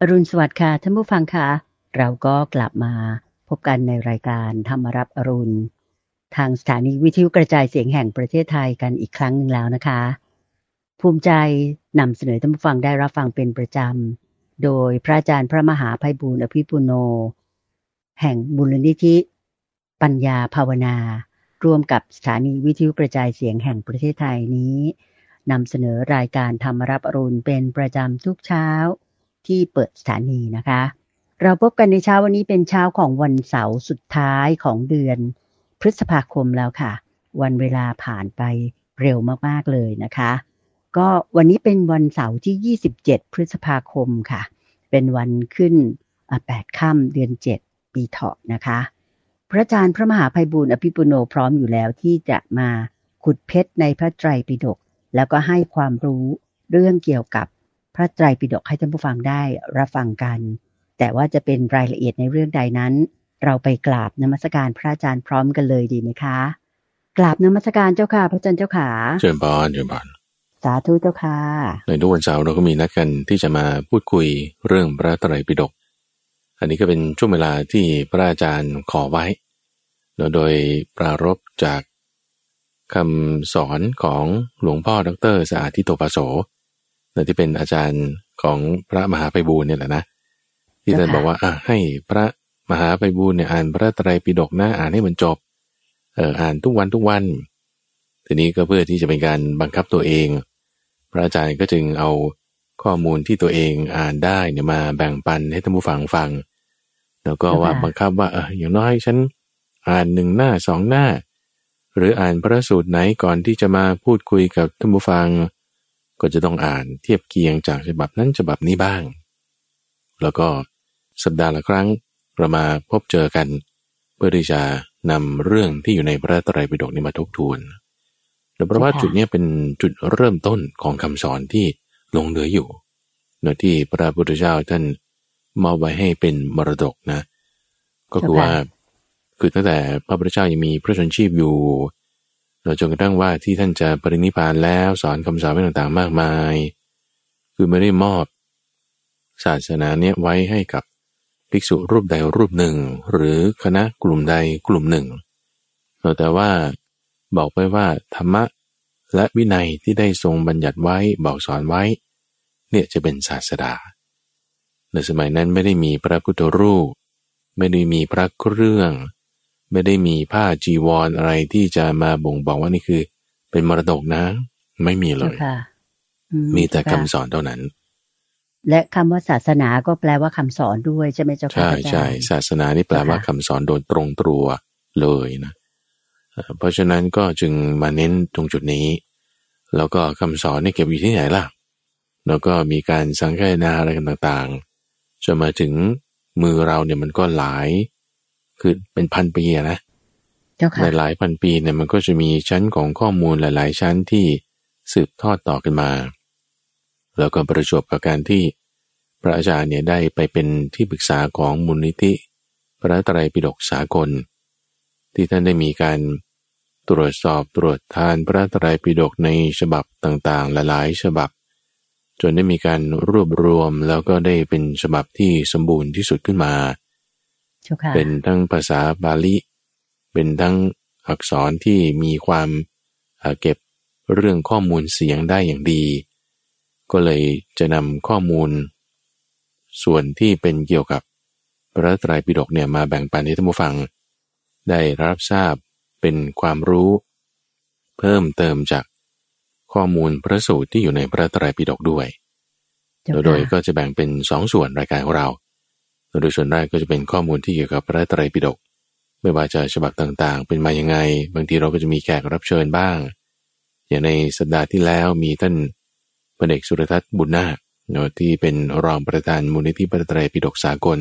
อรุณสวัสดิ์ค่ะท่านผู้ฟังค่ะ เราก็กลับมาพบกันในรายการธรรมรับอรุณ ทางสถานีวิทยุกระจายเสียงแห่งประเทศไทยกันอีกครั้งหนึ่งแล้วนะคะ ภูมิใจนำเสนอท่านผู้ฟังได้รับฟังเป็นประจำ โดยพระอาจารย์พระมหาภัยบูร์อภิปุโน แห่งบุรณิธิ ปัญญาภาวนา ร่วมกับสถานีวิทยุกระจายเสียงแห่งประเทศไทยนี้นำเสนอรายการธรรมรับอรุณเป็นประจำทุกเช้า ที่เปิดสถานีนะคะ เราพบกันในเช้าวันนี้เป็นเช้าของวันเสาร์สุดท้ายของเดือน พฤษภาคมแล้วค่ะ วันเวลาผ่านไปเร็วมากๆเลยนะคะ ก็วันนี้เป็นวันเสาร์ที่ 27 พฤษภาคมค่ะ เป็นวันขึ้นแปดค่ำเดือน 7 ปีเถาะนะคะ พระอาจารย์พระมหาภัยบุญอภิปุโนพร้อมอยู่แล้วที่จะมาขุดเพชรในพระไตรปิฎกแล้วก็ให้ความรู้เรื่องเกี่ยวกับ พระไตรปิฎกให้ท่านผู้ฟังได้รับฟังกัน แต่ว่าจะเป็นรายละเอียดในเรื่องใดนั้น เราไปกราบนมัสการพระอาจารย์พร้อมกันเลยดีไหมคะ กราบนมัสการเจ้าค่ะ พระอาจารย์เจ้าค่ะเชิญบานเชิญบานสาธุเจ้าค่ะ ในทุกวันเสาร์เราก็มีนัดกันที่จะมาพูดคุยเรื่องพระไตรปิฎก อันนี้ก็เป็นช่วงเวลาที่พระอาจารย์ขอไว้แล้วโดยปรารบจากคำสอนของหลวงพ่อดรสะอาดทิโตปโส ที่เป็นอาจารย์ของพระมหาไพบูลเนี่ยแหละนะที่ท่านบอกว่าอะให้พระมหาไพบูลเนี่ยอ่านพระไตรปิฎกนะอ่านให้มันจบเอออ่านทุกวันทุกวันทีนี้ก็เพื่อที่จะเป็นการบังคับตัวเอง พระอาจารย์ก็จึงเอาข้อมูลที่ตัวเองอ่านได้เนี่ยมาแบ่งปันให้ท่านผู้ฟังฟัง แล้วก็ว่าบังคับว่าเอออย่างน้อยฉันอ่านหนึ่งหน้าสองหน้า หรืออ่านพระสูตรไหนก่อนที่จะมาพูดคุยกับท่านผู้ฟัง ก็จะต้องอ่านเทียบเคียงจากฉบับนั้นฉบับนี้บ้าง แล้วก็สัปดาห์ละครั้งเรามาพบเจอกัน เพื่อที่จะนำเรื่องที่อยู่ในพระไตรปิฎกนี้มาทบทวนและเพราะว่าจุดนี้เป็นจุดเริ่มต้นของคำสอนที่ลงเหลืออยู่เนื้อที่พระพุทธเจ้าท่านมอบไว้ให้เป็นมรดกนะ ก็คือว่าคือตั้งแต่พระพุทธเจ้ายังมีพระชนชีพอยู่ จนกระทั่งว่าที่ท่านจะปรินิพานแล้วสอนคำสอนต่างๆ มากมาย คือไม่ได้มอบ ศาสนาเนี้ยไว้ให้กับภิกษุรูปใดรูปหนึ่ง หรือคณะกลุ่มใดกลุ่มหนึ่ง แต่ว่าบอกไปว่าธรรมะและวินัยที่ได้ทรงบัญญัติไว้บอกสอนไว้ เนี่ยจะเป็นศาสดาในสมัยนั้นไม่ได้มีพระพุทธรูป ไม่ได้มีพระเครื่อง ไม่ได้มีผ้าจีวรออะไรที่จะมาบ่งบอกว่านี่คือ เป็นมรดกนะ ไม่มีเลยมีแต่คำสอนเท่านั้น และคำว่าศาสนาก็แปลว่าคำสอนด้วยใช่ไหมเจ้าค่ะใช่ใช่ศาสนานี่แปลว่าคำสอนโดยตรงตัวเลยนะเพราะฉะนั้นก็จึงมาเน้นตรงจุดนี้ แล้วก็คำสอนนี่เก็บอยู่ที่ไหนล่ะ แล้วก็มีการสังเกตนาอะไรกันต่างๆจนมาถึงมือเราเนี่ยมันก็หลาย คือเป็นพันปีนะหลายหลายพันปีเนี่ยมันก็จะมีชั้นของข้อมูลหลาย ๆ ชั้นที่สืบทอดต่อกันมา แล้วก็ประจบกับการที่พระอาจารย์เนี่ยได้ไปเป็นที่ปรึกษาของมูลนิธิ พระไตรปิฎกสากล ที่ท่านได้มีการตรวจสอบตรวจทานพระไตรปิฎกในฉบับต่างๆ หลายๆ ฉบับ จนได้มีการรวบรวมแล้วก็ได้เป็นฉบับที่สมบูรณ์ที่สุดขึ้นมา เป็นทั้งภาษาบาลี เป็นทั้งอักษรที่มีความเก็บเรื่องข้อมูลเสียงได้อย่างดี ก็เลยจะนำข้อมูล ส่วนที่เป็นเกี่ยวกับพระไตรปิฎกเนี่ยมาแบ่งปันให้ท่านผู้ฟัง ได้รับทราบเป็นความรู้ เพิ่มเติมจากข้อมูลพระสูตรที่อยู่ในพระไตรปิฎกด้วย โดยก็จะแบ่งเป็นสองส่วนรายการของเรา โดยส่วนแรกก็จะเป็นข้อมูลที่เกี่ยวกับพระไตรปิฎกไม่ว่าจะฉบับต่างๆ เป็นมายังไง บางทีเราก็จะมีแขกรับเชิญบ้าง อย่างในสัปดาห์ที่แล้วมีท่านพระเอกสุรทัศน์บุญนาคเนาะที่เป็นรองประธานมูลนิธิพระไตรปิฎกสากล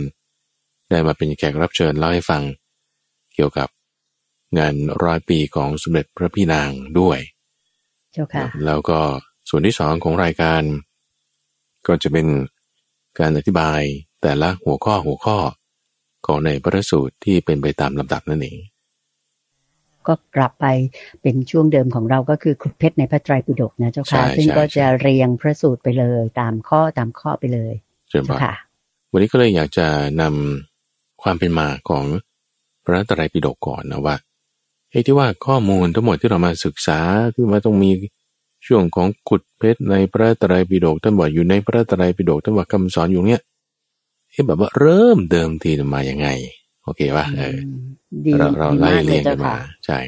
ได้มาเป็นแขกรับเชิญเล่าให้ฟัง เกี่ยวกับงานร้อยปีของสมเด็จพระพี่นางด้วยแล้วก็ส่วนที่สองของรายการ ก็จะเป็นการอธิบาย แต่ละหัวข้อหัวข้อของในพระสูตรที่เป็นไปตามลำดับนั่นเอง ก็กลับไปเป็นช่วงเดิมของเราก็คือขุดเพชรในพระไตรปิฎกนะเจ้าค่ะ ซึ่งก็จะเรียงพระสูตรไปเลยตามข้อตามข้อไปเลยเจ้าค่ะ วันนี้ก็เลยอยากจะนำความเป็นมาของพระไตรปิฎกก่อนนะว่าไอ้ที่ว่าข้อมูลทั้งหมดที่เรามาศึกษาที่ว่าต้องมีช่วงของขุดเพชรในพระไตรปิฎกท่านบอกอยู่ในพระไตรปิฎกท่านว่าคำสอนอยู่เนี้ย เอ้แบบว่าเริ่มเดิมทีมาอย่างไง โอเคป่ะเออดีเราเราดีไล่มากเลเรียยงเจ้ากันมาค่ะใช่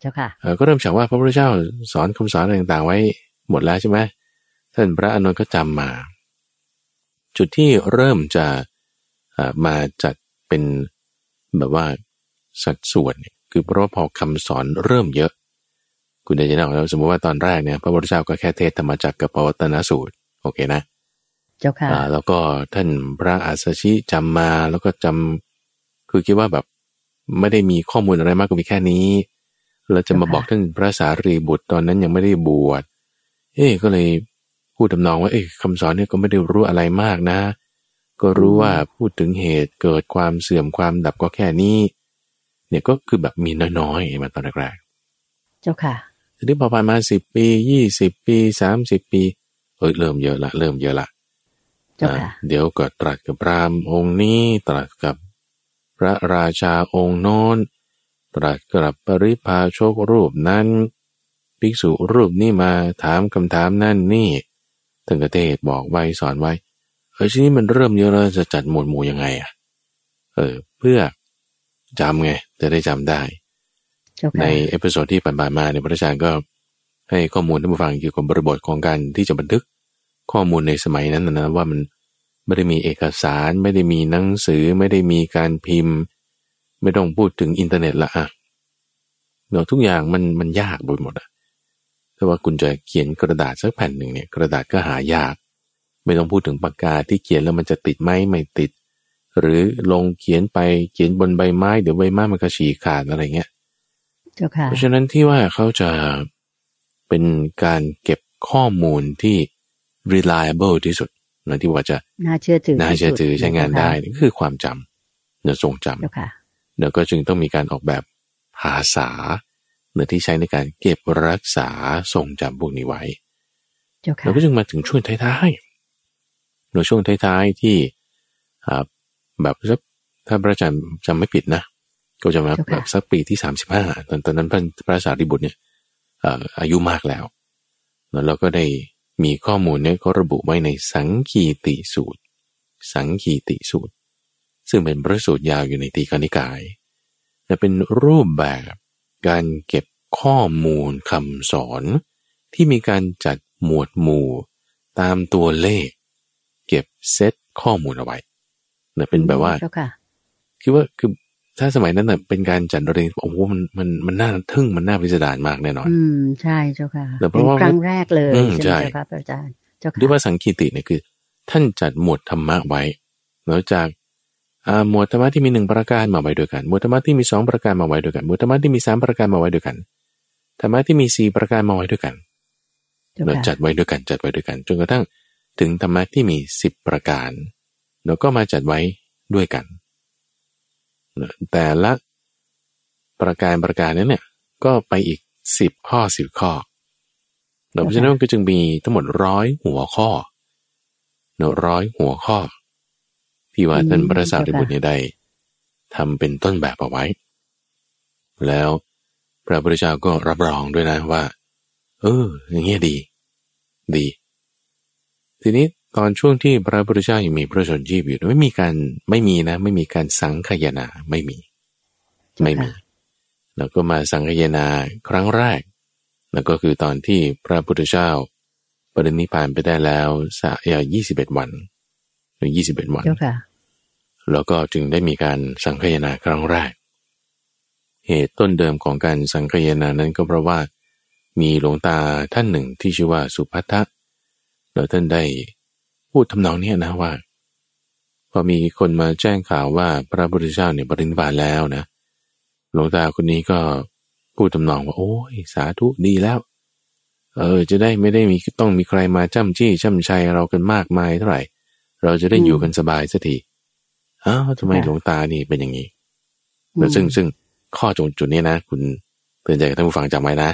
เจ้าค่ะเออก็เริ่มจากว่าพระพุทธเจ้าสอนคำสอนอะไรต่างๆ ไว้หมดแล้วใช่ไหมท่านพระอานนท์ก็จำมา จุดที่เริ่มจะเอ่อมาจัดเป็นแบบว่าสัดส่วนเนี่ยคือเพราะว่าพอคำสอนเริ่มเยอะ คุณเดชนะแล้วสมมติว่าตอนแรกเนี่ยพระพุทธเจ้าก็แค่เทศธรรมจักรกับปวัตนสูตรโอเคนะ เจ้าค่ะอ่าแล้วก็ท่านพระอาสชิจำมาแล้วก็จำคือคิดว่าแบบไม่ได้มีข้อมูลอะไรมากก็มีแค่นี้แล้วจะมาบอกท่านพระสารีบุตรตอนนั้นยังไม่ได้บวช เอ๊ะก็เลยพูดทำนองว่า เอ๊ะคำสอนเนี่ยก็ไม่ได้รู้อะไรมากนะ ก็รู้ว่าพูดถึงเหตุเกิดความเสื่อมความดับก็แค่นี้ เนี่ยก็คือแบบมีน้อยๆมาตอนแรกเจ้าค่ะๆทีนี้พอผ่านมาสิบปียี่สิบปีสามสิบปีเอ้ยเริ่มเยอะละเริ่มเยอะละ เจ้าค่ะอ่าเดี๋ยวก็ตรัสกับพราหมณ์องค์นี้ตรัสกับพระราชาองค์โน้น ตรัสกับปริพาชกรูปนั้น ภิกษุรูปนี้มาถามคำถามนั่นนี่ท่านก็เทศน์บอกไว้สอนไว้เฮ้ยทีนี้มันเริ่มเยอะแล้วจะจัดหมวดหมู่ยังไงอะเออ เพื่อจำไงจะได้จำได้เจ้าในค่ะใน episode ที่ผ่านๆมาเนี่ยพระอาจารย์ก็ให้ข้อมูลท่านผู้ฟังเกี่ยวกับบริบทของการที่จะบันทึก ข้อมูลในสมัยนั้นนะว่ามันไม่ได้มีเอกสารไม่ได้มีหนังสือไม่ได้มีการพิมพ์ ไม่ต้องพูดถึงอินเทอร์เน็ตละอะเนาะทุกอย่างมันมันยากไปหมดอะถ้าว่าคุณจะเขียนกระดาษสักแผ่นหนึ่งเนี่ยกระดาษก็หายาก ไม่ต้องพูดถึงปากกาที่เขียนแล้วมันจะติดไหมไม่ติด หรือลงเขียนไปเขียนบนใบไม้เดี๋ยวใบไม้มันก็ฉีกขาดอะไรเงี้ยเจ้าค่ะเพราะฉะนั้นที่ว่าเขาจะเป็นการเก็บข้อมูลที่ reliable ที่สุดนะที่ว่าจะน่าเชื่อถือน่าเชื่อถือที่สุใช้งานได้นี่ก็คือความจำเนื้อทรงจเจ้าค่ะำแล้วก็จึงต้องมีการออกแบบภาษาเนื้อที่ใช้ในการเก็บรักษาทรงจำพวกนี้ไว้เจ้าค่ะแล้วก็จึงมาถึงช่วงท้ายๆในช่วงท้ายๆที่อ่าแบบสักถ้าพระอาจารย์จำไม่ผิดนะ ก็จะมาแบบสักปีที่สามสิบห้าตอนตอนนั้นพระพระสารีบุตรเนี่ยเอ่ออายุมากแล้วแล้วเราก็ได้ มีข้อมูลเนี่ยเขาระบุไว้ในสังคีติสูตร สังคีติสูตร ซึ่งเป็นพระสูตรยาวอยู่ในตีกนิกายแต่เป็นรูปแบบการเก็บข้อมูลคำสอน ที่มีการจัดหมวดหมู่ ตามตัวเลข เก็บเซตข้อมูลเอาไว้เนี่ยเป็นแบบว่าเจ้าค่ะคิดว่าคือ ถ้าสมัยนั้นน่ะเป็นการจัดเรียนโอ้โหมันมันมันน่าทึ่งมันน่าพิสดารมากแน่นอน อืมใช่เจ้าค่ะแต่เพเป็นราะว่าครั้งแรกเลยอืมใช่ไหมใช่เจ้าค่ะพระอาจารย์เจ้าค่ะด้วยว่าสังคีติเนี่ยคือ ท่านจัดหมวดธรรมะไว้แล้วจากอ่าหมวดธรรมะที่มีหนึ่งประการมาไว้ด้วยกัน หมวดธรรมะที่มีสองประการมาไว้ด้วยกันหมวดธรรมะที่มีสามประการมาไว้ด้วยกันธรรมะที่มีสี่ประการมาไว้ด้วยกันเจ้าเราค่ะจัดไว้ด้วยกันจัดไว้ด้วยกันจนกระทั่งถึงธรรมะที่มีสิบประการเราก็มาจัดไว้ด้วยกัน แต่ละประการประการนั้นเนี่ยก็ไปอีกสิบข้อสิบข้อเราเพราะฉะนั้นก็จึงมีทั้งหมดร้อยหัวข้อเนอะร้อยหัวข้อ ที่ว่าท่านพระสารีบุตรเนี่ยได้ทำเป็นต้นแบบเอาไว้ แล้วพระพุทธเจ้าก็รับรองด้วยนะว่า เอออย่างเงี้ยดี ดี ทีนี้ ตอนช่วงที่พระพุทธเจ้ายังมีพระชนชีพอยู่ไม่มีการไม่มีนะ ไม่มีการสังขยนาไม่มี ไม่มี แล้วก็มาสังคายนาครั้งแรก แล้วก็คือตอนที่พระพุทธเจ้าปรินิพพานไปได้แล้วสะยายี่สิบเอ็ดวันหรือยี่สิบเอ็ดวันเจ้าค่ะแล้วก็จึงได้มีการสังคายนาครั้งแรก เหตุต้นเดิมของการสังคายนานั้นก็เพราะว่า มีหลวงตาท่านหนึ่งที่ชื่อว่าสุภัททะแล้วท่านได้ พูดทำนองเนี้ยนะว่า พอมีคนมาแจ้งข่าวว่าพระพุทธเจ้าเนี่ยปรินิพพานแล้วนะหลวงตาคนนี้ก็พูดทำนองว่า โอ้ยสาธุดีแล้ว เออ จะได้ไม่ได้มีต้องมีใครมาจ้ำจี้จ้ำชัยเรากันมากมายเท่าไหร่ เราจะได้อยู่กันสบายสักทีอ้าวทำไมค่ะหลวงตานี่เป็นอย่างนี้แล้วซึ่งซึ่งข้อจงจุดนี้นะ คุณเตือนใจกับท่านผู้ฟังจำไว้นะ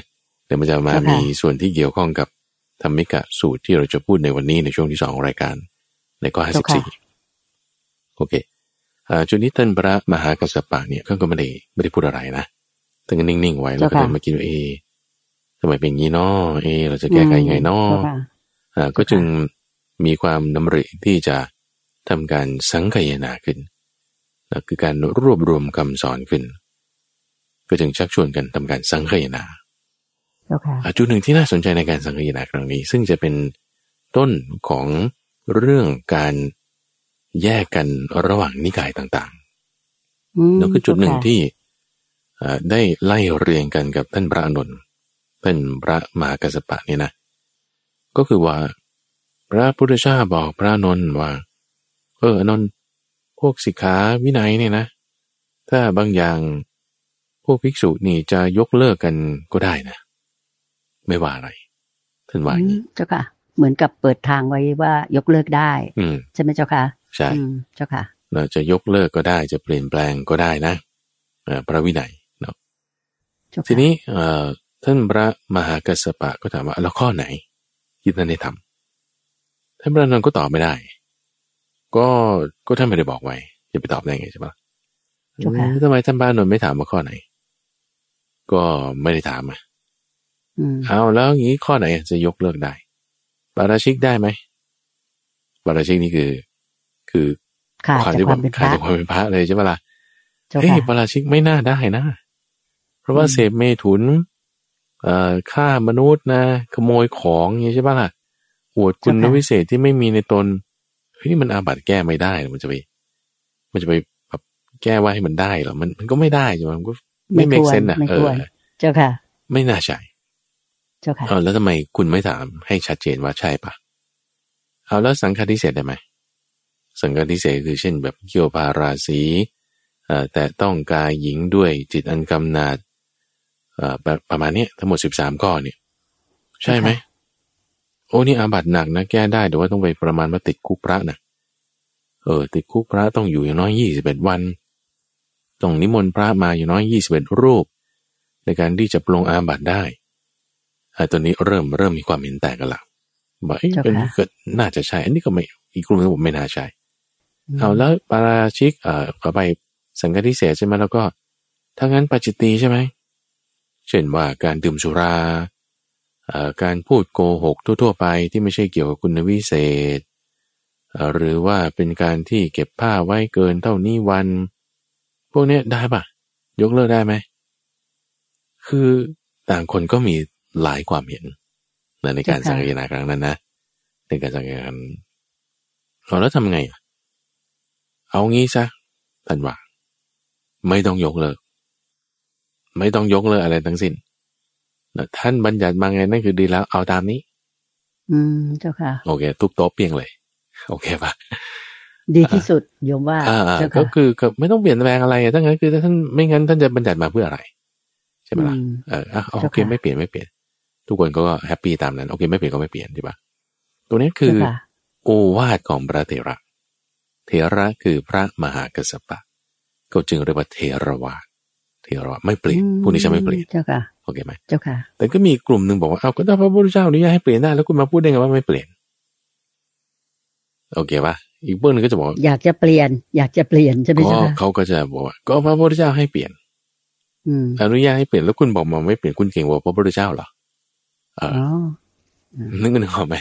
เดี๋ยวมันจะมาเจ้าค่ะมีส่วนที่เกี่ยวข้องกับ ธรรมิกะสูตรที่เราจะพูดในวันนี้ในช่วงที่สองของรายการ ในข้อห้าสิบสี่โอเคอ่าจุดนี้ท่านพระมหากัสสปะเนี่ยเขาก็ไม่ได้ไม่ได้พูดอะไรนะท่านก็นิ่งๆไว้แล้วก็เดินมาคิดว่าเอทำไมเป็นงี้เนาะเอ เราจะแก้ไขยังไงเนาะเจ้าค่ะอ่าก็จึงมีความดำริที่จะทำการสังคายนาขึ้นนะคือการรวบรวมคำสอนขึ้น ก็จึงชักชวนกันทำการสังคายนาเจ้าค่ะอ่าจุดหนึ่งที่น่าสนใจในการสังคายนาครั้งนี้ ซึ่งจะเป็นต้นของเรื่องการแยกกันระหว่างนิกายต่างอืมๆแล้วคือจุดหนึ่งเจ้าค่ะที่อ่าได้ไล่เรียงกันกับท่านพระอานนท์ท่านพระมหากัสสปะเนี่ยนะ ก็คือว่า พระพุทธเจ้าบอกพระอานนท์ว่า เอออานนท์พวกสิกขาวินัยเนี่ยนะ ถ้าบางอย่างพวกภิกษุนี่จะยกเลิกกันก็ได้นะ ไม่ว่าอะไรท่านว่าอย่างนี้อืมเจ้าค่ะ เหมือนกับเปิดทางไว้ว่ายกเลิกได้ อืมใช่ไหมเจ้าค่ะ ใช่อืมเจ้าค่ะ เราจะยกเลิกก็ได้จะเปลี่ยนแปลงก็ได้นะเอ่อพระวินัยเนาะเจ้าค่ะทีนี้เอ่อท่านพระมหากัสสปะก็ถามว่าแล้วข้อไหนที่ท่านได้ทำท่านพระอานนท์ก็ตอบไม่ได้ ก็ก็ท่านไม่ได้บอกไว้จะไปตอบได้ไงใช่ปะเจ้าค่ะเออทำไมท่านพระอานนท์ไม่ถามว่าข้อไหน ก็ไม่ได้ถามอะอืม เอาแล้วอย่างนี้ข้อไหนจะยกเลิกได้ปาราชิกได้ไหมปาราชิกนี่คือ คือขาดความจากที่คว่าวามเป็นพขาดระจากความเป็นพระเลยใช่ไหมล่ะเจ้าเฮ้ยค่ะปาราชิกไม่น่าได้นะ เพราะว่าอืมเสพเมถุนเอ่อฆ่ามนุษย์นะ ขโมยของอย่างนี้ใช่ปะล่ะอวดคุณวิเศษที่ไม่มีในตนเฮ้ยนี่มันอาบัติแก้ไม่ได้หรอมันจะไป มันจะไปแบบแก้ว่าให้มันได้เหรอมันมันก็ไม่ได้ใช่ไหมมันก็ไม่ไม่เมคกวรเซนอะไม่เอควอรเจ้าค่ะ ไม่น่าใช่ เจ้าค่ะเอาแล้วทำไมคุณไม่ถามให้ชัดเจนว่าใช่ปะเอาแล้วสังฆาทิเศษได้ไหมสังฆาทิเศษคือเช่นแบบเกี่ยวพาราศีเอ่อแต่ต้องกายหญิงด้วยจิตอันกำนาดเอ่อประประมาณเนี้ยทั้งหมดสิบสามข้อเนี่ย ใช่ไหม โอ้นี่อาบัติหนักนะ แก้ได้แต่ว่าต้องไปประมาณว่าติดคุกพระนะเออ ติดคุกพระต้องอยู่อย่างน้อยยี่สิบเอ็ดวัน ต้องนิมนต์พระมาอย่างน้อยยี่สิบเอ็ดรูป ในการที่จะปลงอาบัติได้ ไอ้ตัวนี้เริ่มเริ่มมีความเห็นแตกกันละบอกเอ้ยเจ้าค่ะเป็นนี้ก็น่าจะใช่ อันนี้ก็ไม่อีกกลุ่มนึงบอกไม่น่าใช่มเอาแล้วปาราชิกเอ่อขอไปสังฆทิเศษใช่ไหมแล้วก็ถ้างั้นปาจิตตีใช่ไหมเช่นว่าการดื่มสุราเอ่อการพูดโกหกทั่วๆไปที่ไม่ใช่เกี่ยวกับคุณวิเศษเอ่อหรือว่าเป็นการที่เก็บผ้าไว้เกินเท่านี้วัน พวกเนี้ยได้ปะยกเลิกได้ไหม คือต่างคนก็มี หลายความเห็นนะในการสังเกตนาครั้งนั้นนะในการสังเกตนาเอาแล้วทำไงอะเอางี้ซะท่านว่า ไม่ต้องยกเลิก ไม่ต้องยกเลิกอะไรทั้งสิ้นนะท่านบัญญัติมาไงนั่นคือดีแล้ว เอาตามนี้ อืมเจ้าค่ะ โอเค ทุกโต๊ะเปียงเลย โอเคปะดีที่สุดโยมว่าอ่าอ่าเจ้าก็ค่ะคือก็ไม่ต้องเปลี่ยนแปลงอะไรอะถ้างั้นคือท่านไม่งั้นท่านจะบัญญัติมาเพื่ออะไร ใช่ไหมล่ะอืมเอออะโอเจ้าเคค่ะไม่เปลี่ยนไม่เปลี่ยน ทุกคนก็แฮปปี้ตามนั้น โอเค ไม่เปลี่ยนก็ไม่เปลี่ยนใช่ปะตัวนี้คือเจ้าค่ะโอวาทของพระเถระ เถระคือพระมหากัสสปะก็จึงเรียกว่าเถรวาทเถรวาทไม่เปลี่ยนพวกนี้จะไม่เปลี่ยนเจ้าค่ะโอเคไหมเจ้าค่ะ แต่ก็มีกลุ่มหนึ่งบอกว่าเอาก็ถ้าพระพุทธเจ้าอนุญาตให้เปลี่ยนได้แล้วคุณมาพูดได้ไงว่าไม่เปลี่ยน โอเคปะอีกพวกหนึงก็จะบอกว่าอยากจะเปลี่ยน อยากจะเปลี่ยนใช่ไหมก็เจ้าค่ะเขาก็จะบอกว่าก็พระพุทธเจ้าให้เปลี่ยนอืมอนุญาตให้เปลี่ยนแล้วคุณบอกมาไม่เปลี่ยนคุณเก่งกว่าพระพุทธเจ้าเหรอ เอออ๋อนึกนึกออกไหม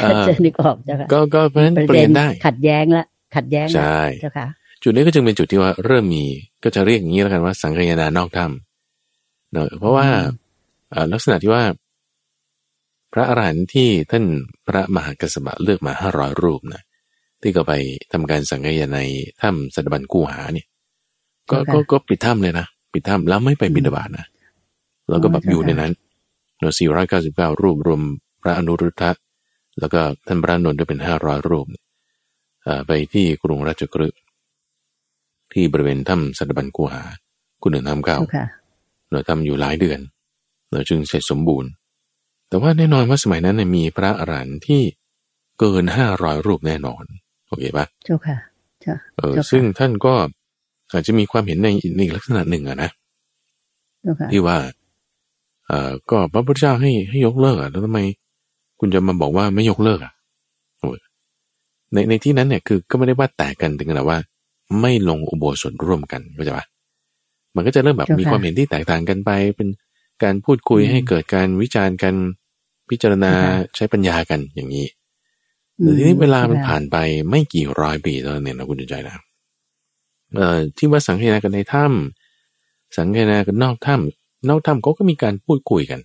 เออจะนึกออกเจ้าค่ะก็ก็เพราะฉะนั้นประเปลี่ยนได้ ขัดแย้งละ ขัดแย้งละใช่เจ้าค่ะจุดนี้ก็จึงเป็นจุดที่ว่าเริ่มมีก็จะเรียกอย่างนี้แล้วกันว่าสังคายนานอกถ้ำเนอะเพราะว่าอืมเอ่อลักษณะที่ว่า พระอรหันต์ที่ท่านพระมหากัสสปะเลือกมาห้าร้อยรูปนะที่ก็ไปทำการสังคายนาในถ้ำสัตบันกูหาเนี่ยก็ก็ก็ปิดถ้ำเลยนะปิดถ้ำแล้วไม่ไปบิณฑบาตนะแล้วก็แบบอยู่ในนั้นเนอะสี่ร้อยเก้าสิบเก้ารูปรวมพระอนุรุทธะ แล้วก็ท่านพระนนท์ด้วยเป็นห้าร้อยรูปเอ่อไปที่กรุงราชกฤห์ที่บริเวณถ้ำสัตบันกูหา คุณหนึ่งทำเก้าเจ้าค่ะเราทำอยู่หลายเดือนเราจึงเสร็จสมบูรณ์ แต่ว่าแน่นอนว่าสมัยนั้นเนี่ยมีพระอรหันต์ที่เกินห้าร้อยรูปแน่นอนโอเคปะเจ้าค่ะเจ้าเออเจ้าค่ะซึ่งท่านก็อาจจะมีความเห็นในในอีกลักษณะหนึ่งอะนะเจ้าค่ะที่ว่า เอ่อก็พระพุทธเจ้าให้ให้ยกเลิกอะแล้วทำไมคุณจะมาบอกว่าไม่ยกเลิกอะโอ้ยในในที่นั้นเนี่ยคือก็ไม่ได้ว่าแตกกันถึงขนาดว่า ไม่ลงอุโบสถร่วมกันเข้าใจปะมันก็จะเริ่มแบบมีความเห็นที่แตกต่างกันไป เป็นการพูดคุยให้เกิดการวิจารณ์กันพิจารณาใช้ปัญญากันอย่างนี้แต่ทีนี้เวลามันผ่านไปไม่กี่ร้อยปีแล้วเนี่ยนะคุณใจนะเอ่อที่ว่าสังเกตกันในถ้ำสังเกตกันนอกถ้ำ นอกถ้ำเขาก็มีการพูดคุยกัน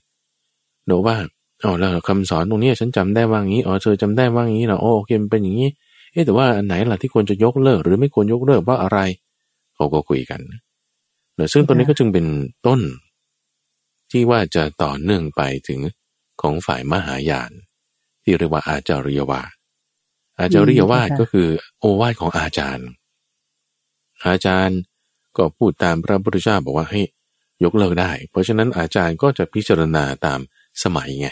เนอะว่าอ๋อแล้วคำสอนตรงนี้ฉันจำได้ว่างี้อ๋อเธอจำได้ว่างี้เหรอโอเคมันเป็นอย่างนี้ เอ๊แต่ว่าอันไหนล่ะที่ควรจะยกเลิก หรือไม่ควรยกเลิกว่าอะไรเขาก็คุยกันเนอะซึ่งตัวนี้ก็จึงเป็นต้น ที่ว่าจะต่อเนื่องไปถึงของฝ่ายมหายาน ที่เรียกว่าอาจาริยวาอาจาริยวาสก็คือโอวาทของอาจารย์ อาจารย์ก็พูดตามพระพุทธเจ้าบอกว่าให้ ยกเลิกได้ เพราะฉะนั้นอาจารย์ก็จะพิจารณาตามสมัยไง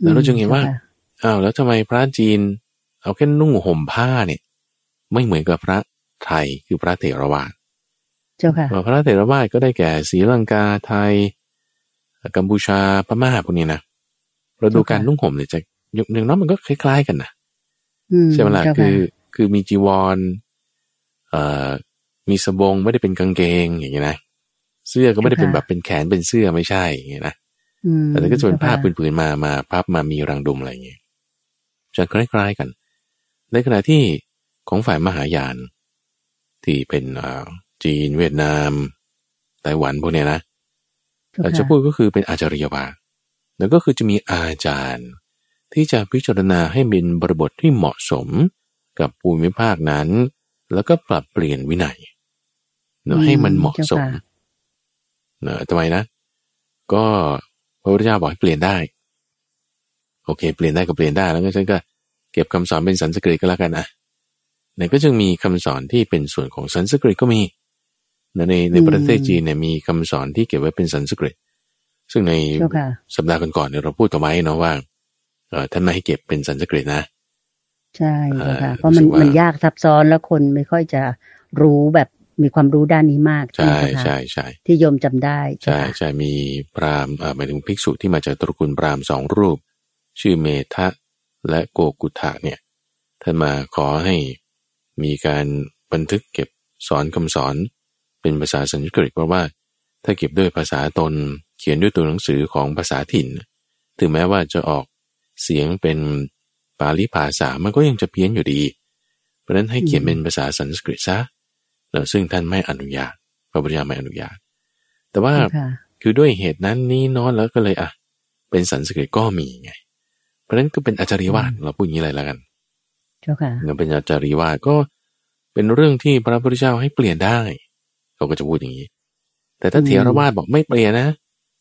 แล้วเราจึงเห็นว่าอ้าวแล้วทำไมพระจีน เอาแค่นุ่งห่มผ้าเนี่ย ไม่เหมือนกับพระไทยคือพระเถรวาทเจ้าค่ะพระเถรวาทก็ได้แก่ศรีลังกาไทย กัมพูชาพม่าพวกนี้นะเราดูการนุ่งห่มเนี่ยจะอย่างน้อยมันก็คล้าย ๆ กันนะใช่ไหมล่ะคือคือมีจีวรเอ่อมีสบงไม่ได้เป็นกางเกงอย่างเงี้ยนะ เสื้อก็ไม่ได้เป็นแบบเป็นแขนเป็นเสื้อไม่ใช่อย่างเงี้ยนะแต่ก็จะเป็นผ้าผืนๆมามาพับมามีรังดุมอะไรอย่างเงี้ยจะคล้ายๆกัน ในขณะที่ของฝ่ายมหายาน ที่เป็นจีนเวียดนามไต้หวันพวกเนี้ยนะจะพูดก็คือเป็นอาจารย์วาแล้วก็คือจะมีอาจารย์ ที่จะพิจารณาให้เป็นบริบทที่เหมาะสมกับภูมิภาคนั้น แล้วก็ปรับเปลี่ยนวินัยเนาะให้มันเหมาะสม เนาะทำไมนะ ก็พระพุทธเจ้าบอกให้เปลี่ยนได้ โอเค เปลี่ยนได้ก็เปลี่ยนได้ แล้วก็ฉันก็เก็บคำสอนเป็นสันสกฤตก็แล้วกันนะเนี่ยก็จึงมีคำสอนที่เป็นส่วนของสันสกฤตก็มี ในในประเทศจีนเนี่ยมีคำสอนที่เก็บไว้เป็นสันสกฤต ซึ่งในสัปดาห์ก่อนๆเนี่ยเราพูดกันไว้เนาะว่าเออท่านไม่ให้เก็บเป็นสันสกฤตนะ ใช่ค่ะเพราะมันมันยากซับซ้อนแล้วคนไม่ค่อยจะรู้แบบ มีความรู้ด้านนี้มากใช่ใช่ใช่ที่โยมจำได้ ใช่ใช่มีพราหมณ์หมายถึงภิกษุที่มาจากตระกูลพราหมณ์สองรูป ชื่อเมทะและโกกุทะเนี่ยท่านมาขอให้มีการบันทึกเก็บสอนคำสอนเป็นภาษาสันสกฤตเพราะว่าถ้าเก็บด้วยภาษาตนเขียนด้วยตัวหนังสือของภาษาถิ่น ถึงแม้ว่าจะออกเสียงเป็นปาลีภาษามันก็ยังจะเพี้ยนอยู่ดี เพราะนั้นให้เขียนเป็นภาษาสันสกฤตซะ แล้วซึ่งท่านไม่อนุญาตพระพุทธเจ้าไม่อนุญาต แต่ว่าคือด้วยเหตุนั้นนี้นอนแล้วก็เลยอะ เป็นสันสกฤตก็มีไง เพราะนั้นก็เป็นอาจาริวาสเราพูดอย่างนี้เลยแล้วกันเจ้าค่ะเป็นอาจาริวาสก็เป็นเรื่องที่พระพุทธเจ้าให้เปลี่ยนได้เขาก็จะพูดอย่างนี้ แต่ถ้าเถรวาสบอกไม่เปลี่ยนนะ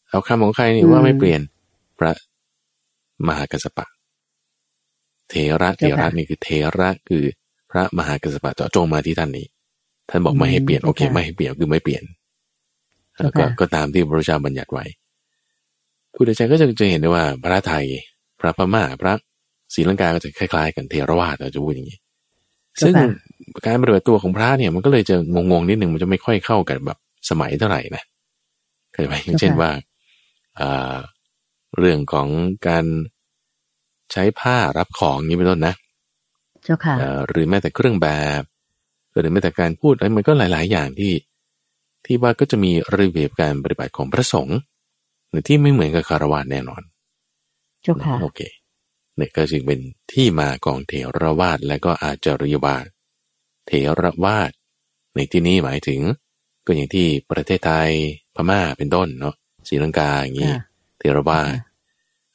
เอาคำของใครนี่ว่าไม่เปลี่ยนพระมหากัสปะ เทระเทระนี่คือเทระคือพระมหากัสปะเจาะจงมาที่ท่านนี้ ท่านบอกไม่ให้เปลี่ยนโอเค ไม่ให้เปลี่ยนคือไม่เปลี่ยนแล้วก็ก็ตามที่พระเจ้าบัญญัติไว้ผู้ใดใจก็จะจะเห็นได้ว่าพระไทย พระพม่าพระศรีลังกาก็จะคล้ายๆ กันเทรวาสเราจะพูดอย่างนี้ ซึ่งการปฏิบัติตัวของพระเนี่ยมันก็เลยจะงงๆนิดหนึ่งมันจะไม่ค่อยเข้ากันแบบสมัยเท่าไหร่นะเคยไหมอย่างเช่นว่าเรื่องของการใช้ผ้ารับของนี้เป็นต้นนะเจ้าค่ะหรือแม้แต่เครื่องแบบ หรือแม้แต่การพูดอะไรมันก็หลาย ๆ อย่างที่ ที่ว่าก็จะมีระเบียบการปฏิบัติของพระสงฆ์หรือที่ไม่เหมือนกับคารวะแน่นอนเจ้าค่ะโอเคเนี่ยก็จึงเป็นที่มาของเถรวาทและก็อาจาริยวาทเถรวาทในที่นี้หมายถึง ก็อย่างที่ประเทศไทยพม่าเป็นต้นเนาะศรีลังกาอย่างนี้เถรวาท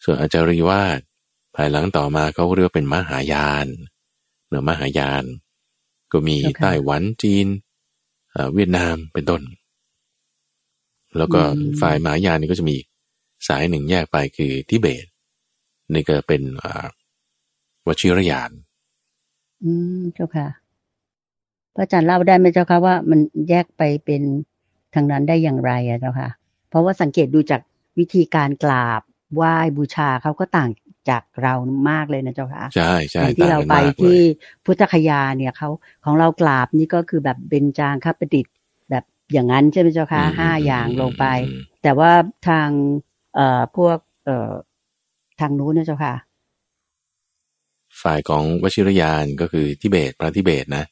ส่วนอาจาริยวาทภายหลังต่อมาเขาเรียกเป็นมหายานเนือมหายาน ก็มีไต้หวันจีนเวียดนามเป็นต้น แล้วก็ฝ่ายมหายานนี่ก็จะมีสายหนึ่งแยกไปคือทิเบตนี่ก็เป็นวชิรยาน อืมเจ้าค่ะพระอาจารย์เล่าได้ไหมเจ้าค่ะว่ามันแยกไปเป็นทางนั้นได้อย่างไรอะเจ้าค่ะ เพราะว่าสังเกตดูจากวิธีการกราบไหว้บูชาเขาก็ต่าง จากเรามากเลยนะเจ้าค่ะใช่ใช่ที่เราไปที่พุทธคยาเนี่ยเขาของเรากราบนี่ก็คือแบบเบญจางคประดิษฐ์แบบอย่างนั้นใช่ไหมเจ้าค่ะห้าอย่างลงไป แต่ว่าทางเอ่อพวกเอ่อทางนู้นนะเจ้าค่ะ ฝ่ายของวชิรยานก็คือทิเบตพระทิเบตนะ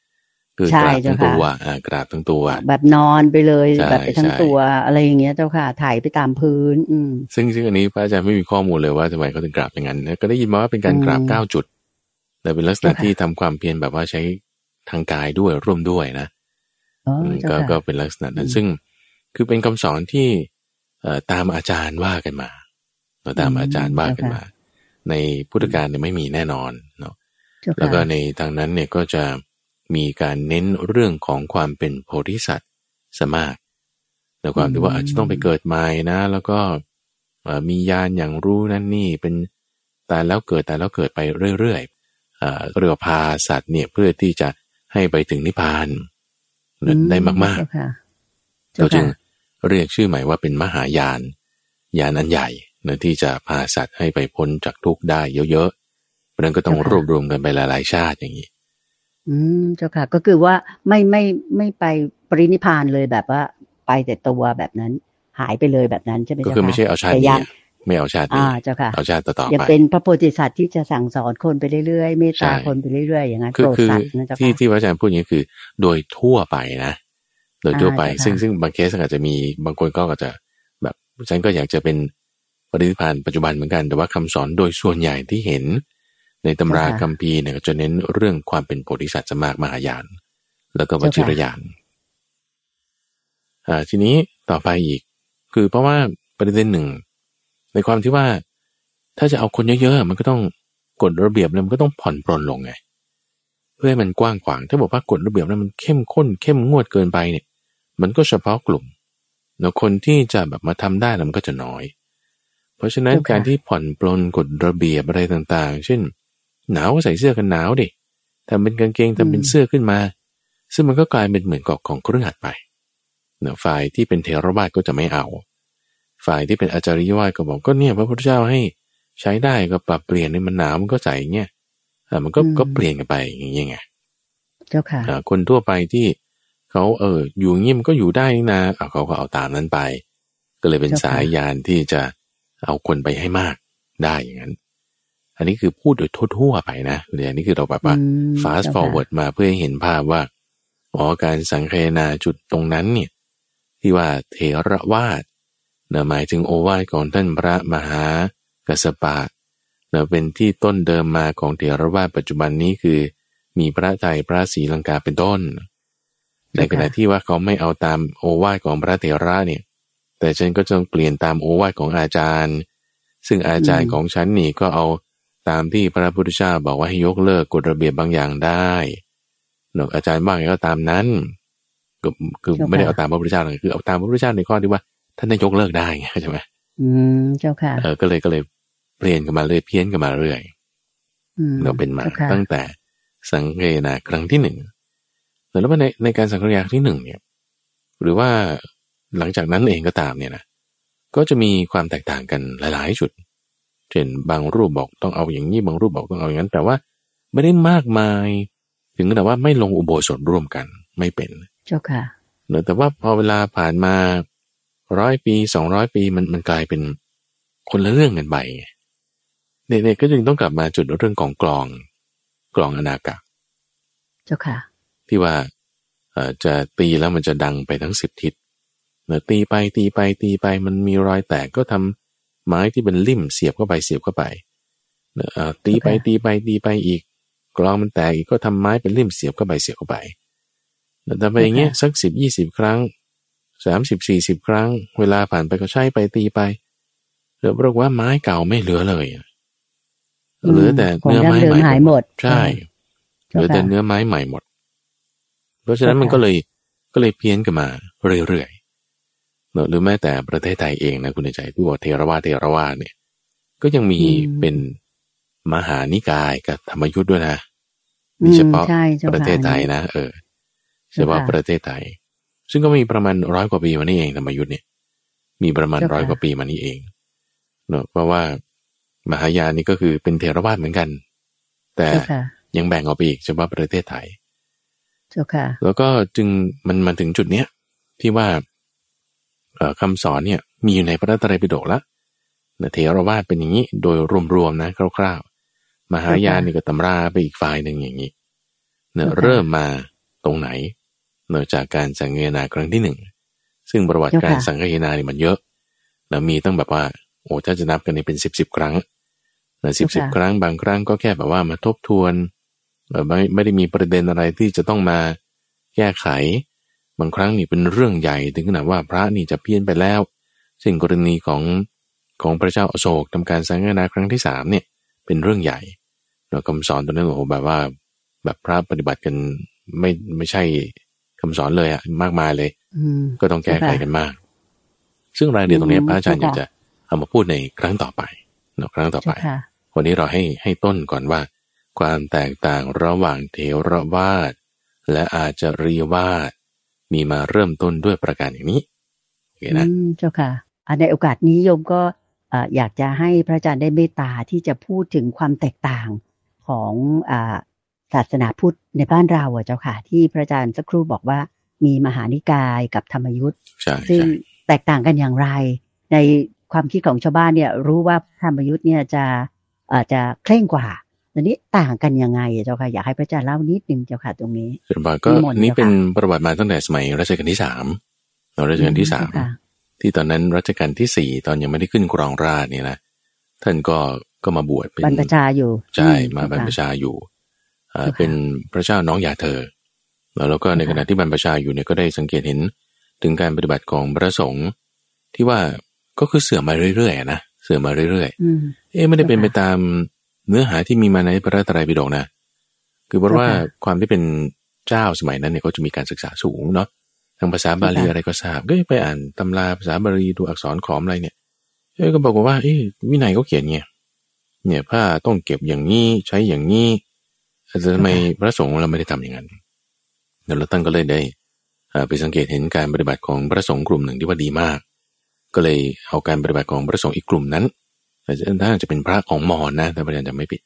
คือกราบทั้งตัวอ่ากราบทั้งตัว แบบนอนไปเลยใช่แบบไปทั้งใช่ตัว อะไรอย่างเงี้ยเจ้าค่ะถ่ายไปตามพื้น อืมซึ่งซึ่งอันนี้พระอาจารย์ไม่มีข้อมูลเลยว่าทำไมเขาถึงกราบอย่างนั้นนะก็ได้ยินมาว่าเป็นการกราบอืมเก้าจุด แต่เป็นลักษณะเจ้าค่ะที่ทำความเพียรแบบว่าใช้ทางกายด้วยร่วมด้วยนะอ๋ออืมเจ้าก็ค่ะก็เป็นลักษณะนั้นอืมซึ่งคือเป็นคำสอนที่เอ่อตามอาจารย์ว่ากันมาเนอะตามอาจารย์ว่ากันมา ในพุทธการเนี่ยไม่มีแน่นอนเนาะเจ้าค่ะแล้วก็ในทางนั้นเนี่ยก็จะ มีการเน้นเรื่องของความเป็นโพธิสัตว์สมากในความที่ว่าอาจจะต้องไปเกิดใหม่นะ แล้วก็เอ่อมียานอย่างรู้นั่นนี่เป็นตายแล้วเกิดตายแล้วเกิดไปเรื่อยๆเอ่อเรือว่าพาสัตว์เนี่ยเพื่อที่จะให้ไปถึงนิพพานได้มากเจ้าค่ะๆเราจึงเรียกชื่อใหม่ว่าเป็นมหายานยานอันใหญ่นะที่จะพาสัตว์ให้ไปพ้นจากทุกข์ได้เยอะๆเพราะฉะนั้นก็ต้องรวบรวมกันไปหลายๆชาติอย่างนี้ อืมเจ้าค่ะ ก็คือว่าไม่ไม่ไม่ไปปรินิพพานเลยแบบว่า ไปแต่ตัวแบบนั้น หายไปเลยแบบนั้นใช่ไหมก็เจ้าคือค่ะไม่ใช่เอาชาติแต่นี้ยังอะไม่เอาชาตินี้อ่าเจ้าค่ะเอาชาติต่อๆยังไปเป็นพระโพธิสัตว์ที่จะสั่งสอนคนไปเรื่อยๆเมตตาใช่คนไปเรื่อยๆอย่างนั้นคือโปรดคือสัตว์นะเจ้าที่ค่ะที่พระอาจารย์พูดอย่างนี้คือ โดยทั่วไปนะ โดยทั่วไปอ่าซึ่งเจ้าค่ะซึ่งบางเคสอาจจะมีบางคนก็อาจจะแบบฉันก็อยากจะเป็นปฏิพานปัจจุบันเหมือนกันแต่ว่าคำสอนโดยส่วนใหญ่ที่เห็น ในตำราคัมภีร์เนี่ยก็จะเน้นเรื่องความเป็นโพธิสัตว์สมากมหายาน แล้วก็วชิรยานอ่าทีนี้ต่อไปอีก คือเพราะว่าประเด็นหนึ่ง ในความที่ว่าถ้าจะเอาคนเยอะๆ มันก็ต้องกฎระเบียบแล้วมันก็ต้องผ่อนปรนลงไง เพื่อให้มันกว้างขวาง ถ้าบอกว่ากฎระเบียบนั้นมันเข้มข้น เข้มงวดเกินไปเนี่ย มันก็เฉพาะกลุ่มแล้วคนที่จะแบบมาทำได้น่ะมันก็จะน้อย เพราะฉะนั้นเจ้าค่ะการที่ผ่อนปลนกฎระเบียบอะไรต่างๆ เช่น หนาวก็ใส่เสื้อกันหนาวดิทำเป็นกางเกงทำเป็นเสื้อขึ้นมา ซึ่งมันก็กลายเป็นเหมือนกอกของเครื่องหัดไปเนอะฝ่ายที่เป็นเทรวาสก็จะไม่เอา ฝ่ายที่เป็นอาจาริยวาสก็บอกก็เนี่ยพระพุทธเจ้าให้ใช้ได้ก็ปรับเปลี่ยนในมันหนาวมันก็ใส่อย่างเงี้ยอะมันก็อืมก็เปลี่ยนกันไปอย่างเงี้ยไงเจ้าค่ะอ่าคนทั่วไปที่เขาเอออยู่อย่างงี้มันก็อยู่ได้นี่นะเอาเขาก็เอาตามนั้นไป ก็เลยเป็นเจ้าค่ะสายยานที่จะเอาคนไปให้มากได้อย่างนั้น อันนี้คือพูดโดยทั่วๆไปนะเดี๋ยวนี้คือเราแบบว่าอืม fast เจ้าค่ะ forward มาเพื่อให้เห็นภาพว่าอ๋อการสังเคนาจุดตรงนั้นเนี่ย ที่ว่าเทระวาสเนะหมายถึงโอวาทของท่านพระมหากัสสปะเนะเป็นที่ต้นเดิมมาของเทระวาสปัจจุบันนี้คือ มีพระไตรพระศรีลังกาเป็นต้น ในขณะที่ว่าเขาไม่เอาตามโอวาทของพระเถระเนี่ย แต่ฉันก็ต้องเปลี่ยนตามโอวาทของอาจารย์ ซึ่งอาจารย์ของฉันนี่ก็เอา ตามที่พระพุทธเจ้าบอกว่าให้ยกเลิกกฎระเบียบบางอย่างได้เนอะอาจารย์ว่าไงก็ตามนั้นก็คือเจ้าค่ะไม่ได้เอาตามพระพุทธเจ้าเลยคือเอาตามพระพุทธเจ้าในข้อที่ว่าท่านได้ยกเลิกได้ไงใช่ไหมอืมเจ้าค่ะเออก็เลยก็เลยเปลี่ยนกันมาเรื่อยเพี้ยนกันมาเรื่อยอืมเราเป็นมาจ้ค่ะตั้งแต่สังเกนาครั้งที่หนึ่งแล้วว่าในในการสังเกนาครั้งที่หนึ่งเนี่ย หรือว่าหลังจากนั้นเองก็ตามเนี่ยนะก็จะมีความแตกต่างกันหลาย ๆ จุด เช่นบางรูปบอกต้องเอาอย่างนี้บางรูปบอกต้องเอาอย่างนั้น แต่ว่าไม่ได้มากมาย ถึงขนาดว่าไม่ลงอุโบสถร่วมกันไม่เป็น เจ้าค่ะเนอะแต่ว่าพอเวลาผ่านมาร้อยปีสองร้อยปีมันมันกลายเป็นคนละเรื่องกันไปไงเนี่ยๆก็จึงต้องกลับมาจุดเรื่องของกลองกลองอนากะเจ้าค่ะ ที่ว่าเอ่อจะตีแล้วมันจะดังไปทั้งสิบทิศเนอะตีไปตีไปตีไปมันมีรอยแตกก็ทำ ไม้ที่เป็นลิ่มเสียบเข้าไปเสียบเข้าไปเนอะเอ่อตีไปโอเคตีไปตีไปอีกกลองมันแตกอีกก็ทำไม้เป็นลิ่มเสียบเข้าไปเสียบเข้าไปเนอะแต่ไปอย่างเงี้ยสักสิบยี่สิบครั้งสามสิบสี่สิบครั้ง เวลาผ่านไปก็ใช้ไปตีไปเหลือปรากฏว่าไม้เก่าไม่เหลือเลยอะเหลือแต่ของเนื้อดั้งไม้เดิมใหม่หายหมด ใช่เหเจ้าลือแต่ค่ะเนื้อไม้ใหม่หมด เพราะฉะนั้นมันก็เลยก็เลยเพี้ยนกันมาเรื่อยๆ เนอะหรือแม้แต่ประเทศไทยเองนะคุณใจที่บอกเทรวาสเทรวาสเนี่ย ก็ยังมีอืมเป็นมหานิกายกับธรรมยุทธ์ด้วยนะมีเฉพาะอืมใช่เจ้าประเทศไทยค่ะนะเออ เฉพาะประเทศไทย ซึ่งก็มีประมาณร้อยกว่าปีมานี่เองธรรมยุทธ์เนี่ย มีประมาณเจ้าค่ะร้อยกว่าปีมานี่เองเนอะเพราะว่ามหายานนี่ก็คือเป็นเทรวาสเหมือนกัน แต่เจ้าค่ะยังแบ่งออกไปอีกเฉพาะประเทศไทยเจ้าค่ะแล้วก็จึงมันมาถึงจุดเนี้ยที่ว่าเอ่อ คำสอนเนี่ยมีอยู่ในพระไตรปิฎกละนะเทรวาสเป็นอย่างนี้โดยรวมๆนะคร่าวมหายานนี่ก็ตำราไปอีกฝ่ายหนึ่งอย่างนี้เนะเริ่มมาตรงไหนเนื่องจากการสังเกนาครั้งที่หนึ่งซึ่งประวัติการสังเกนานี่มันเยอะแล้วมีตั้งแบบว่าโอ้ถ้าจะนับกันนี่เป็นสิบสิบครั้งนะสิบสิบครั้งบางครั้งก็แค่แบบว่ามาทบทวนไม่ไม่ได้มีประเด็นอะไรที่จะต้องมาแก้ไข บางครั้งนี่เป็นเรื่องใหญ่ถึงขนาดว่าพระนี่จะเพี้ยนไปแล้วซึ่งกรณีของของพระเจ้าอโศกทำการสังฆนาครั้งที่สามเนี่ยเป็นเรื่องใหญ่เราคำสอนตัวนั้นโอ้โหแบบว่า แบบพระปฏิบัติกันไม่ไม่ใช่คำสอนเลยอะมากมายเลยก็ต้องแก้ไขกันมาก ซึ่งรายละเอียดตรงนี้พระอาจารย์อยากจะเอามาพูดในครั้งต่อไปเนาะครั้งต่อไปวันนี้เราให้ให้ต้นก่อนว่า ความแตกต่างระหว่างเทรวาสและอาจจะรีวาส มีมาเริ่มต้นด้วยประการอย่างนี้โอเคนะเจ้าค่ะในโอกาสนี้โยมก็อยากจะให้พระอาจารย์ได้เมตตาที่จะพูดถึงความแตกต่างของศาสนาพุทธในบ้านเราอะเจ้าค่ะ ที่พระอาจารย์สักครู่บอกว่ามีมหานิกายกับธรรมยุทธ์ซึ่งแตกต่างกันอย่างไร ในความคิดของชาวบ้านเนี่ยรู้ว่าธรรมยุทธ์เนี่ยจะอาจจะเคร่งกว่าต อนนี้ต่างกันยังไงเจ้าค่ะอยากให้พระอาจารย์เล่านิดนึงเจ้าค่ะตรงนี้ส่วนบาก็นี่เป็นประวัติมาตั้งแต่สมัยรัชกาลที่สามรัชกาลที่สามที่ตอนนั้นรัชกาลที่สี่ตอนยังไม่ได้ขึ้นครองราชเนี่ยนะท่านก็ก็มาบวชเป็นบรรพชาอยู่ใช่มาบรรพชาอยู่อ่าเป็นพระเจ้าน้องยาเธอ แล้วก็ในขณะที่บรรพชาอยู่เนี่ยก็ได้สังเกตเห็นถึงการปฏิบัติของพระสงฆ์ที่ว่าก็คือเสื่อมมาเรื่อยๆนะเสื่อมมาเรื่อยๆเอ๊ะไม่ได้เป็นไปตาม เนื้อหาที่มีมาในพระไตรปิฎกนะ คือเพราะว่าความที่เป็นเจ้าสมัยนั้นเนี่ยเขาจะมีการศึกษาสูงเนาะทางภาษาบาลีอะไรก็ทราบก็ไปอ่านตำราภาษาบาลีดูอักษรขอมอะไรเนี่ยเอ้ก็บอกว่าเอ้วินัยเขาเขียนไงเนี่ยผ้าต้องเก็บอย่างนี้ใช้อย่างนี้แต่ทำไมพระสงฆ์เราไม่ได้ทำอย่างนั้นเดี๋ยวเราตั้งก็เลยได้ไปสังเกตเห็นการปฏิบัติของพระสงฆ์กลุ่มหนึ่งที่ว่าดีมาก ก็เลยเอาการปฏิบัติของพระสงฆ์อีกกลุ่มนั้น ถ้าจะเป็นพระของมอญนะแต่พระอาจารย์จะไม่ผิด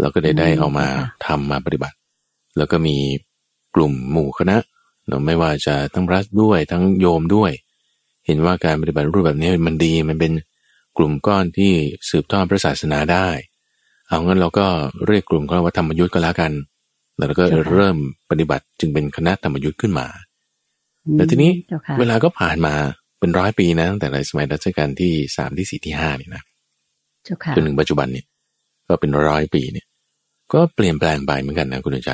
เราก็ได้ได้เอามาทำมาปฏิบัติ แล้วก็มีกลุ่มหมู่คณะเราไม่ว่าจะทั้งพระด้วยทั้งโยมด้วย เห็นว่าการปฏิบัติรูปแบบนี้มันดีมันเป็นกลุ่มก้อนที่สืบทอดพระศาสนาได้ เอางั้นเราก็เรียกกลุ่มเขาว่าธรรมยุทธ์ก็แล้วกัน แล้วก็เริ่มปฏิบัติจึงเป็นคณะธรรมยุทธ์ขึ้นมา แต่ทีนี้เวลาก็ผ่านมาเป็นร้อยปีนะตั้งแต่ในสมัยรัชกาลที่สามที่สี่ที่ห้านี่นะ จนถึงปัจจุบันเนี่ยก็เป็นร้อยปีเนี่ยก็เปลี่ยนแปลงไปเหมือนกันนะคุณใจ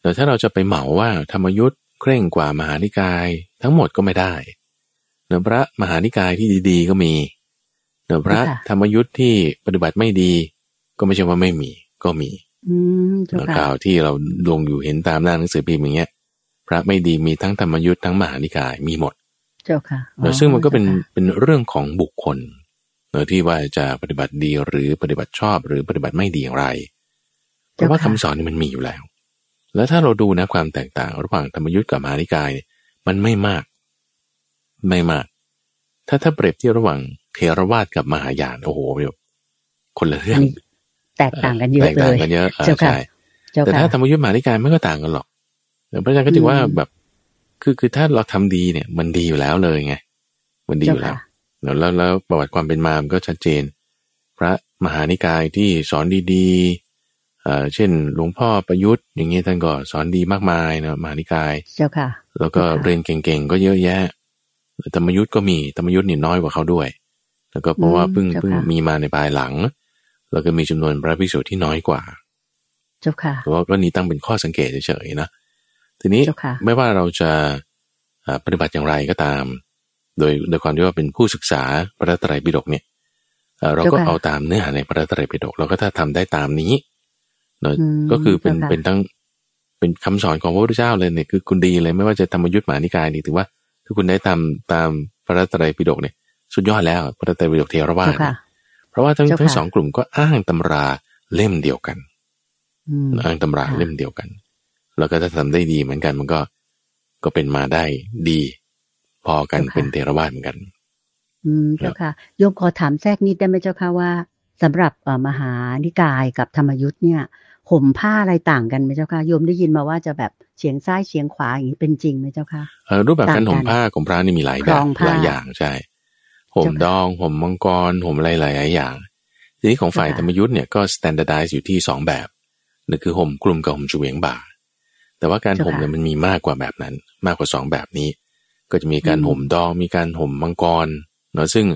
แต่ถ้าเราจะไปเหมาว่าธรรมยุทธ์เคร่งกว่ามหานิกายทั้งหมดก็ไม่ได้เนื้อพระมหานิกายที่ดี ๆ ก็มีเนื้อพระธรรมยุทธ์ที่ปฏิบัติไม่ดี ก็ไม่ใช่ว่าไม่มีก็มีเนื้อข่าวที่เราลงอยู่เห็นตามหน้าหนังสือพิมพ์อย่างเงี้ย พระไม่ดีมีทั้งธรรมยุทธ์ทั้งมหานิกายมีหมด เจ้าค่ะซึ่งมันก็เป็นเป็นเรื่องของบุคคล เนื้อที่ว่าจะปฏิบัติดีหรือปฏิบัติชอบหรือปฏิบัติไม่ดีอย่างไร เพราะว่าคำสอนนี่มันมีอยู่แล้ว แล้วถ้าเราดูนะความแตกต่าง ระหว่างธรรมยุทธ์กับมหานิกายมันไม่มาก ไม่มาก ถ้าถ้าเปรียบเทียบระหว่างเทรวาสกับมหายานโอ้โหแบบคนละเรื่องแตกต่างกันเยอะเลยแตกต่างกันเยอะใช่แต่ถ้าธรรมยุทธ์มหานิกายไม่ก็ต่างกันหรอกแต่พระอาจารย์ก็ถือว่าแบบ คือคือถ้าเราทำดีเนี่ย มันดีอยู่แล้วเลยไงมันดีอยู่แล้ว แล้วแล้วประวัติความเป็นมามันก็ชัดเจน พระมหานิกายที่สอนดีเช่นหลวงพ่อประยุทธ์อย่างเงี้ยท่านก็สอนดีมากมายนะมหานิกายเจ้าค่ะ แล้วก็เรียนเก่งๆก็เยอะแยะธรรมยุทธ์ก็มีธรรมยุทธ์นี่น้อยกว่าเขาด้วย แล้วก็เพราะว่าเพิ่งเพิ่งมีมาในภายหลัง แล้วก็มีจำนวนพระภิกษุที่น้อยกว่า เจ้าค่ะเพราะว่าก็นี้ตั้งเป็นข้อสังเกตเฉยๆนะทีนี้ไม่ว่าเราจะปฏิบัติอย่างไรก็ตาม โดยโดยความที่ว่าเป็นผู้ศึกษาพระไตรปิฎกเนี่ยเราก็เอาตามเนื้อหาในพระไตรปิฎกเราก็ถ้าทำได้ตามนี้เนาะก็คือเป็นเป็นทั้งเป็นคำสอนของพระพุทธเจ้าเลยเนี่ยคือคุณดีเลยไม่ว่าจะธรรมยุทธ์หมานิกายนี่ถือว่าถ้าคุณได้ทำตามพระตรัยปิฎกเนี่ยสุดยอดแล้วพระตรัยปิฎกเทรวาสเพราะว่าทั้งทั้งสองกลุ่มก็อ้างตำราเล่มเดียวกันอ้างตำราเล่มเดียวกัน แล้วก็ถ้าทำได้ดีเหมือนกันมันก็ก็เป็นมาได้ดี พอกันเป็นเทรวาสเหมือนกัน อืมเจ้าค่ะโยมขอถามแทรกนิดได้ไหมเจ้าค่ะว่าสำหรับมหานิกายกับธรรมยุทธ์เนี่ยห่มผ้าอะไรต่างกันไหมเจ้าค่ะโยมได้ยินมาว่าจะแบบเฉียงซ้ายเฉียงขวาอย่างนี้เป็นจริงไหมเจ้าค่ะรูปแบบการห่มผ้าของพระนี่มีหลายแบบหลายอย่างใช่ห่มดองห่มมังกรห่มอะไรหลายอย่าง ทีนี้ของฝ่ายธรรมยุทธ์เนี่ยก็ standardize อยู่ที่สองแบบนั่นคือห่มกลุ่มกับห่มเฉวียงบ่าแต่ว่าการห่มเนี่ยมันมีมากกว่าแบบนั้น มากกว่าสองแบบนี้ ก็จะมีการห่มดองมีการห่มมังกรเนาะซึ่ง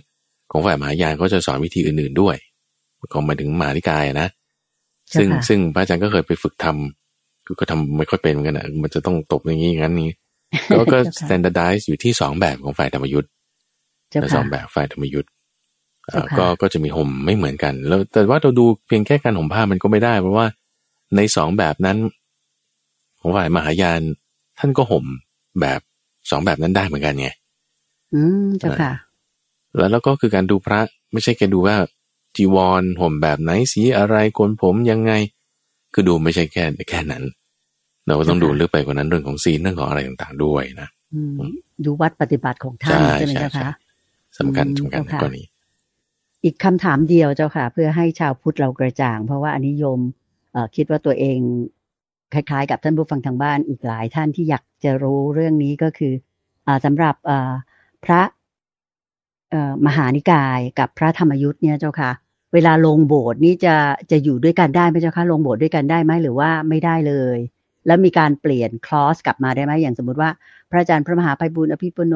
ของฝ่ายมหายานก็จะสอนวิธีอื่นๆด้วยของมาถึงมหานิกายนะซึ่งซึ่งพระอาจารย์ก็เคยไปฝึกทำก็ทำไม่ค่อยเป็นเหมือนกันนะมันจะต้องตบอย่างนี้อย่างนั้นนี้ก็ก็ standardize อยู่ที่สองแบบของฝ่ายธรรมยุทธ์สองแบบฝ่ายธรรมยุทธ์ก็ก็จะมีห่มไม่เหมือนกัน แล้วแต่ว่าเราดูเพียงแค่การห่มผ้ามันก็ไม่ได้ เพราะว่าในสองแบบนั้น ของฝ่ายมหายานท่านก็ห่มแบบ สองแบบนั้นได้เหมือนกันไงอืมเจ้าค่ะ แล้วแล้วก็คือการดูพระ ไม่ใช่แค่ดูว่าจีวรห่มแบบไหนสีอะไรโกนผมยังไง คือดูไม่ใช่แค่แค่นั้น เราก็ต้องดูลึกไปกว่านั้นเรื่องของศีลเรื่องของอะไรต่างๆด้วยนะดูวัดปฏิบัติของท่านใช่ไหมเจ้าค่ะสำคัญสำคัญกรณีอีกคำถามเดียวเจ้าค่ะ เพื่อให้ชาวพุทธเรากระจ่าง เพราะว่าอนิยมคิดว่าตัวเอง คล้ายๆ กับท่านผู้ฟังทางบ้านอีกหลายท่านที่อยากจะรู้เรื่องนี้ก็คืออสำหรับพระมหานิกายกับพระธรรมยุทธ์เนี่ยเจ้าค่ะ เวลาลงโบสถ์นี่จะจะอยู่ด้วยกันได้ไหมเจ้าค่ะลงโบสถ์ด้วยกันได้ไหมหรือว่าไม่ได้เลย แล้วมีการเปลี่ยนคลอสกลับมาได้ไหมอย่างสมมติว่า พระอาจารย์พระมหาไพบุญอภิปุโน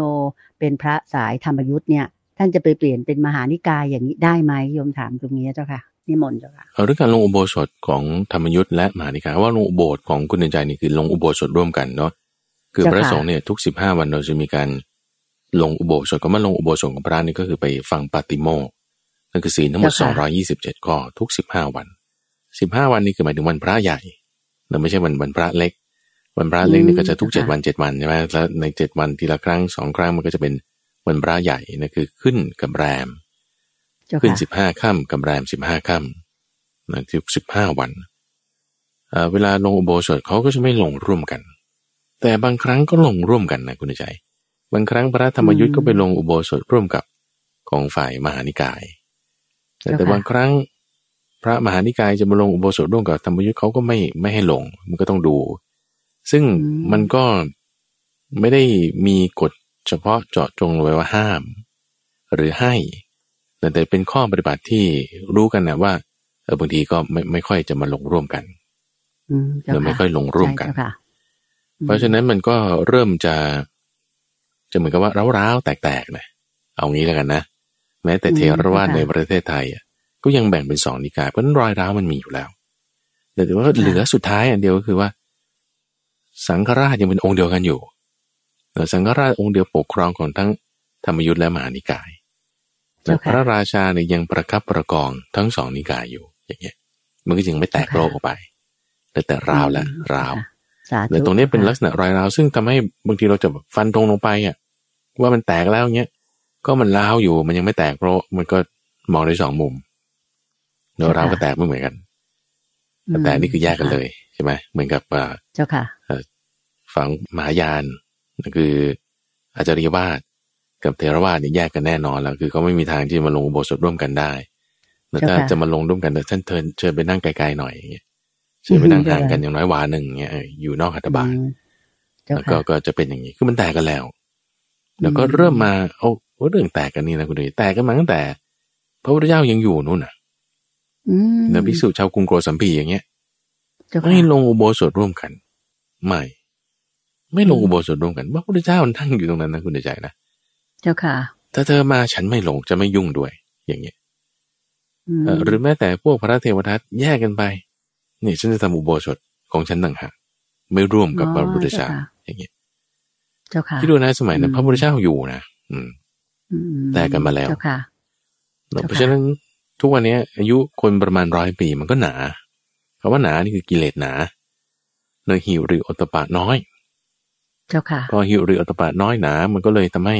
เป็นพระสายธรรมยุทธ์เนี่ย ท่านจะไปเปลี่ยนเป็นมหานิกายอย่างนี้ได้ไหมโยมถามตรงนี้เจ้าค่ะ นิมนต์เจ้าค่ะเรื่องการลงอุโบสถของธรรมยุทธ์และมหานิกายว่าลงอุโบสถของคุณใจนี่คือลงอุโบสถร่วมกันเนาะคือพระสงฆ์เนี่ยทุกสิบห้าวันเราจะมีการลงอุโบสถก็มาลงอุโบสถของพระนี่ก็คือไปฟังปาติโมกนั่นคือศีลทั้งหมดสองร้อยี่สิบเจ็ดข้อทุกสิบห้าวันสิบห้าวันนี้คือหมายถึงวันพระใหญ่เราไม่ใช่วันวันพระเล็ก วันพระเล็กนี่ก็จะทุกเจ็ดวันเจ็ดวันใช่ไหมแล้วในเจ็ดวันทีละครั้งสองครั้งมันก็จะเป็นวันพระใหญ่นะคือขึ้นกับแรม ขึ้นสิบห้าค่ำกับแรมสิบห้าค่ำนะทุกสิบห้าวันเวลาลงอุโบสถเขาก็จะไม่ลงร่วมกัน แต่บางครั้งก็ลงร่วมกันนะคุณใจ บางครั้งพระธรรมยุทธ์ก็ไปลงอุโบสถร่วมกับของฝ่ายมหานิกาย แต่แต่บางครั้งพระมหานิกายจะมาลงอุโบสถร่วมกับธรรมยุทธ์เขาก็ไม่ไม่ให้ลง มันก็ต้องดู ซึ่งมันก็ไม่ได้มีกฎเฉพาะเจาะจงไว้ว่าห้าม หรือให้ แต่แต่เป็นข้อปฏิบัติที่รู้กันนะว่าเออบางทีก็ไม่ไม่ค่อยจะมาลงร่วมกันหรือไม่ค่อยลงร่วมกัน เพราะฉะนั้นมันก็เริ่มจะ จะเหมือนกับว่าร้าวๆแตกๆนะเอางี้แล้วกันนะแม้แต่เทรวาสในประเทศไทยอะก็ยังแบ่งเป็นสองนิกายเพราะนั้นรอยร้าวมันมีอยู่แล้วแต่ว่าเหลือสุดท้ายอันเดียวก็คือว่า สังฆราชยังเป็นองค์เดียวกันอยู่แต่สังฆราชองค์เดียวปกครองของทั้งธรรมยุทธ์และมหานิกาย แต่พระราชาเนี่ยยังประคับประกองทั้งสองนิกายอยู่อย่างเงี้ย มันก็จึงไม่แตกโลกออกไป แต่แต่ราวแหละราวแต่ตรงนี้เป็นลักษณะรอยราว ซึ่งทำให้บางทีเราจะฟันตรงลงไปอะว่ามันแตกแล้วเงี้ยก็มันร้าวอยู่มันยังไม่แตกเพราะมันก็มองได้สองมุมเนื้อร้าวก็แตกไม่เหมือนกันแต่นี่คือแยกกันเลยใช่ไหมเหมือนกับเจ้าค่ะฝังมหายานคืออาจาริยวาส กับเทรวาสเนี่ยแยกกันแน่นอนแล้ว คือเขาไม่มีทางที่มาลงอุโบสถร่วมกันได้แต่ถ้าจะมาลงร่วมกันแต่ท่านเชิญเชิญไปนั่งไกลๆหน่อยอย่างเงี้ยเชิญไปนั่งห่างกันอย่างน้อยวาหนึ่งเงี้ยอยู่นอกหัตถบาลแล้วก็ก็จะเป็นอย่างนี้คือมันแตกกันแล้ว แล้วก็เริ่มมาเอาเรื่องแตกกันนี่นะคุณดูแตกกันมาตั้งแต่ พระพุทธเจ้ายังอยู่นู่นน่ะเนพิสุชาวกรุงโกสัมพีอย่างเงี้ยไม่ลงอุโบสถร่วมกัน ไม่ ไม่ลงอุโบสถร่วมกันพระพุทธเจ้ามันทั้งอยู่ตรงนั้นนะคุณใจนะ เจ้าค่ะ ถ้าเธอมาฉันไม่ลงจะไม่ยุ่งด้วย อย่างเงี้ยหรือแม้แต่พวกพระเทวทัตแยกกันไปนี่ฉันจะทำอุโบสถของฉันต่างหากไม่ร่วมกับพระพุทธเจ้าอย่างเงี้ยเจ้าค่ะที่ดูนะสมัยนั้นพระพุทธเจ้าอยู่นะอืมแต่กันมาแล้วเจ้าค่ะเพราะฉะนั้นทุกวันนี้อายุคนประมาณร้อยปีมันก็หนาคำว่าหนานี่คือกิเลสหนาเนยหิวหรืออตปะน้อย เจ้าค่ะ พอหิวหรืออตปะน้อยหนา มันก็เลยทำให้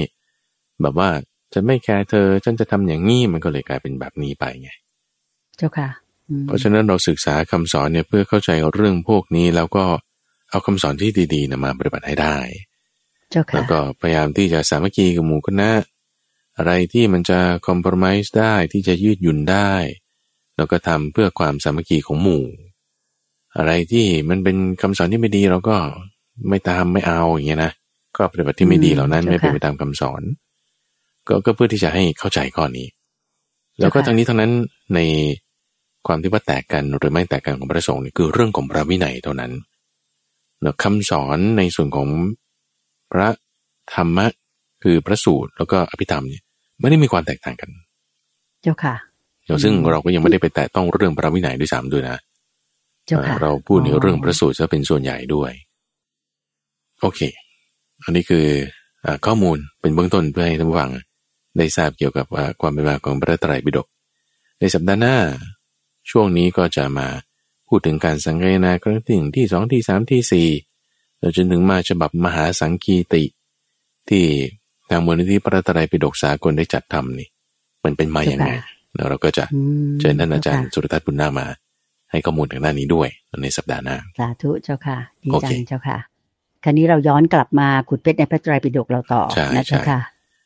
แบบว่าจะไม่แคร์เธอ ฉันจะทำอย่างนี้มันก็เลยกลายเป็นแบบนี้ไปไง เจ้าค่ะ เพราะฉะนั้นเราศึกษาคำสอนเนี่ยเพื่อเข้าใจเรื่องพวกนี้ แล้วก็เอาคำสอนที่ดีๆนะมาปฏิบัติให้ได้แล้วก็พยายามที่จะสามัคคีกับหมู่คณะอะไรที่มันจะคอมเพลมไส์ได้ที่จะยืดหยุ่นได้แล้วก็ทำเพื่อความสามัคคีของหมู่ อะไรที่มันเป็นคำสอนที่ไม่ดีเราก็ไม่ตามไม่เอาอย่างเงี้ยนะก็ปฏิบัติที่ไม่ดีเหล่านั้นไม่เป็นไปตามคำสอน ก็ก็เพื่อที่จะให้เข้าใจข้อนี้ แล้วก็ทั้งนี้ทั้งนั้นในความที่ว่าแตกกันหรือไม่แตกกันของพระสงฆ์นี่คือเรื่องของพระวินัยเท่านั้นเนาะคำสอนในส่วนของพระธรรมะคือพระสูตรแล้วก็อภิธรรมเนี่ยไม่ได้มีความแตกต่างกัน เจ้าค่ะเดี๋ยวซึ่งเราก็ยังไม่ได้ไปแตะต้องเรื่องพระวินัยด้วยซ้ำด้วยนะเจ้าค่ะเราพูดในเรื่องพระสูตรจะเป็นส่วนใหญ่ด้วย โอเค อันนี้คืออาข้อมูลเป็นเบื้องต้นเพื่อให้ท่านผู้ฟัง ได้ทราบเกี่ยวกับว่าความเป็นมาของพระไตรปิฎกในสัปดาห์หน้า ช่วงนี้ก็จะมาพูดถึงการสังเกนาครั้งที่หนึ่งที่สองที่สามที่สี่จนถึงมาฉบับมหาสังคีติ ที่ทางมูลนิธิพระไตรปิฎกสากลได้จัดทำนี่ มันเป็นมาอย่างไงแล้วเราก็จะอืมเชิญท่านอาจารย์เจ้ค่ะสุรทัศน์บุญนาคมา ให้ข้อมูลทางด้านนี้ด้วยในสัปดาห์หน้าสาธุเจ้าค่ะดีโอจัเคงเจ้าค่ะ คราวนี้เราย้อนกลับมาขุดเพชรในพระไตรปิฎกเราต่อใช่นะเจ้าใช่ค่ะ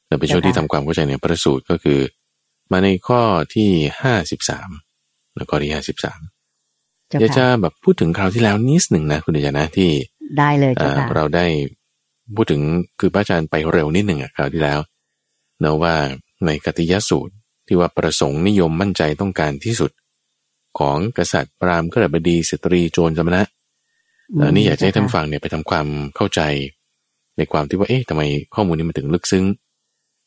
เราเป็นช่วงที่ทำความเข้าใจในพระสูตรก็คือ มาในข้อที่ห้าสิบสามแล้วก็ที่ห้าสิบสามเจ้าเดี๋ยวจะค่ะแบบพูดถึงคราวที่แล้วนิดหนึ่งนะคุณเดชนะที่ได้เลยเจ้าเอ่อค่ะเราได้พูดถึงคือพระอาจารย์ไปเร็วนิดหนึ่งอะคราวที่แล้วเนะว่าในกติยสูตรที่ว่าประสงค์นิยมมั่นใจต้องการที่สุด ของกษัตริย์พราหมณ์ขรบดีสตรีโจรสมณะเออนี่อยากจะให้ท่านฟังเนี่ยไปทำความเข้าใจ ในความที่ว่าเอ๊ะทำไมข้อมูลนี้มันถึงลึกซึ้ง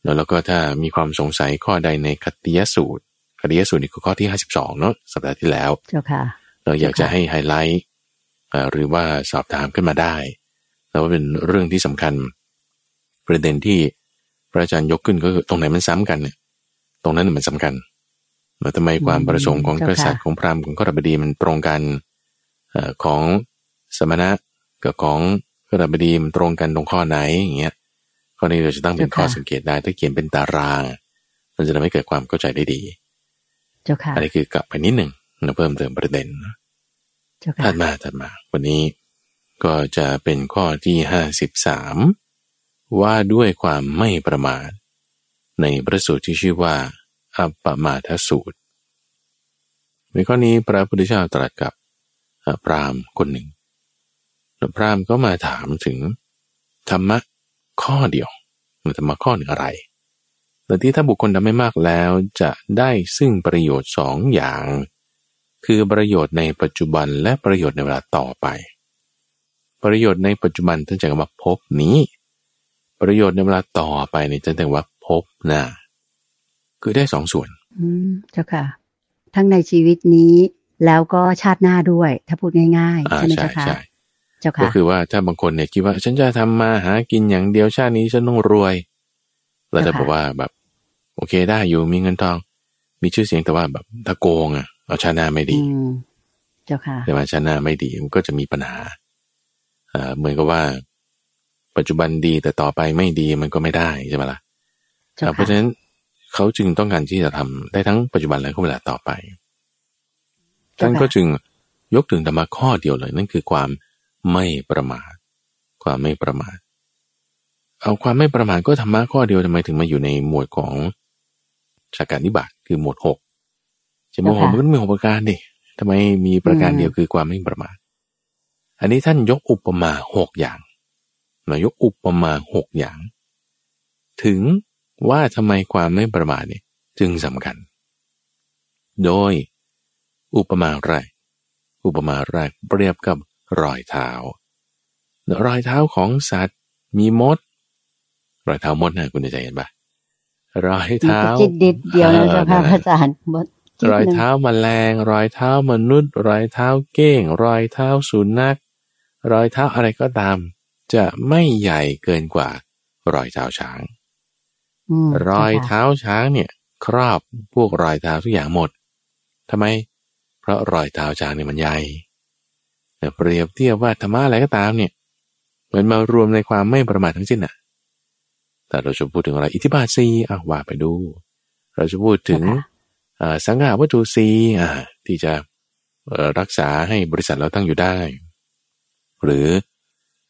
แล้วแล้วก็ถ้ามีความสงสัยข้อใดในคติยสูตรคติยสูตรนี่คือข้อที่ 52 เนาะสัปดาห์ที่แล้วเจ้าค่ะเราอยากจะให้ไฮไลท์เอ่อหรือว่าสอบถามขึ้นมาได้แล้วว่าเป็นเรื่องที่สำคัญ ประเด็นที่พระอาจารย์ยกขึ้นก็คือตรงไหนมันซ้ำกันเนี่ยตรงนั้นนะมันสำคัญแล้วทำไมความประสงค์ของเจ้ากค่ะษัตริย์ของพราหมณ์ของขรบดีมันตรงกันเอ่อของสมณะกับของขรบดีมันตรงกันตรงข้อไหนอย่างเงี้ย ข้อนี้เราจะตั้งเป็นข้อสังเกตได้ ถ้าเขียนเป็นตาราง มันจะทำให้เกิดความเข้าใจได้ดี เจ้าค่ะ อันนี้คือกลับไปนิดหนึ่งนะเพิ่มเติมประเด็นเจ้าค่ะถัดมาถัดมา วันนี้ก็จะเป็นข้อที่ห้าสิบสามว่าด้วยความไม่ประมาท ในพระสูตรที่ชื่อว่า อัปปมาทสูตร ในข้อนี้พระพุทธเจ้าตรัสกับเอ่อพราหมณ์คนหนึ่งแล้วพราหมณ์ก็มาถามถึงธรรมะ ข้อเดียวธรรมะข้อหนึ่งอะไรแต่ที่ถ้าบุคคลทำไม่มากแล้วจะได้ซึ่งประโยชน์สองอย่าง คือประโยชน์ในปัจจุบันและประโยชน์ในเวลาต่อไป ประโยชน์ในปัจจุบันท่านจะว่าพบนี้ ประโยชน์ในเวลาต่อไปเนี่ยจะเรียกว่าพบหน้าคือได้สองส่วน อืมเจ้าค่ะ ทั้งในชีวิตนี้แล้วก็ชาติหน้าด้วย ถ้าพูดง่ายอ่าๆใช่ไหมใช่เจ้าค่ะใช่เจ้า ก็ค่ะคือว่าถ้าบางคนเนี่ยคิดว่า ฉันจะทำมาหากินอย่างเดียวชาตินี้ฉันต้องรวยแล้วถ้าค่ะบอกว่าแบบ โอเคได้อยู่มีเงินทอง มีชื่อเสียงแต่ว่าแบบถ้าโกงอะเอาชาติหน้าไม่ดีอืมเจ้าค่ะแต่ว่าชาติหน้าไม่ดีมันก็จะมีปัญหาเอ่อเหมือนกับว่า ปัจจุบันดีแต่ต่อไปไม่ดีมันก็ไม่ได้ใช่ไหมล่ะเจ้าเพราะฉะค่ะนั้นเขาจึงต้องการที่จะทำได้ทั้งปัจจุบันและก็เวลาต่อไปเจ้าค่ะท่านก็จึงยกถึงธรรมะข้อเดียวเลย นั่นคือความ ไม่ประมาท ความไม่ประมาท เอาความไม่ประมาทก็ธรรมะข้อเดียวทำไมถึงมาอยู่ในหมวดของชาการนิบาตคือหมวดหกจะหมวดหกมันก็ต้องมีหกประการดิทำไมมีประการเดียวคือความไม่ประมาท อันนี้ท่านยกอุปมาหกอย่างนายกอุปมาหกอย่าง ถึงว่าทำไมความไม่ประมาทเนี่ยจึงสำคัญ โดย อุปมาแรก อุปมาแรกเปรียบกับ รอยเท้ารอยเท้าของสัตว์มีมด รอยเท้ามดนะคุณจะเห็นปะรอยมีเท้าจิตดิดเดียวนะเจ้าค่ะเออพระอาจารย์บดจิตรอยหนึ่งเท้าแมลง รอยเท้ามนุษย์ รอยเท้าเก้ง รอยเท้าสุนัข รอยเท้าอะไรก็ตาม จะไม่ใหญ่เกินกว่า รอยเท้าช้างมรอยจ้าค่ะเท้าช้างเนี่ย ครอบพวกรอยเท้าทุกอย่างหมดทำไม เพราะรอยเท้าช้างเนี่ยมันใหญ่ แต่เปรียบเทียบว่าธรรมะอะไรก็ตามเนี่ยมันมารวมในความไม่ประมาททั้งสิ้นอะ แต่เราจะพูดถึงอะไร อิทธิบาทสีอะว่าไปดู เราจะพูดถึงเจ้าค่ะอ่าสังหาวัตถุสีอ่าที่จะเอ่อรักษาให้บริษัทเราตั้งอยู่ได้ หรือ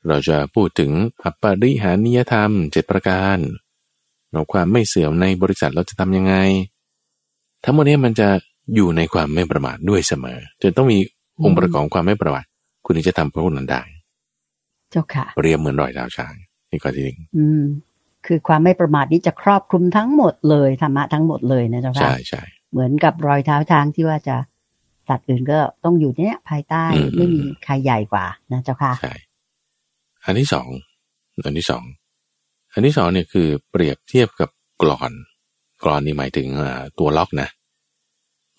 เราจะพูดถึงอัปปริหานิยธรรมเจ็ดประการเราความไม่เสื่อมในบริษัทเราจะทำยังไง ทั้งหมดนี้มันจะอยู่ในความไม่ประมาทด้วยเสมอจะต้องมีองค์ประกอบของความไม่ประมาท คุณถึงจะทำพวกนั้นได้ เจ้าค่ะเปรียบเหมือนรอยเท้าช้างนี่ก็จริงอืม คือความไม่ประมาทนี้จะครอบคลุมทั้งหมดเลยธรรมะทั้งหมดเลยนะเจ้าค่ะใช่ใช่เหมือนกับรอยเท้าช้างที่ว่าจะสัตว์อื่นก็ต้องอยู่เนี้ยภายใต้อืมไม่มีใครใหญ่กว่านะเจ้าค่ะใช่อันที่สองอันที่สองอันที่สองเนี่ยคือเปรียบเทียบกับกรอน กรอนนี่หมายถึงอ่าตัวล็อกนะ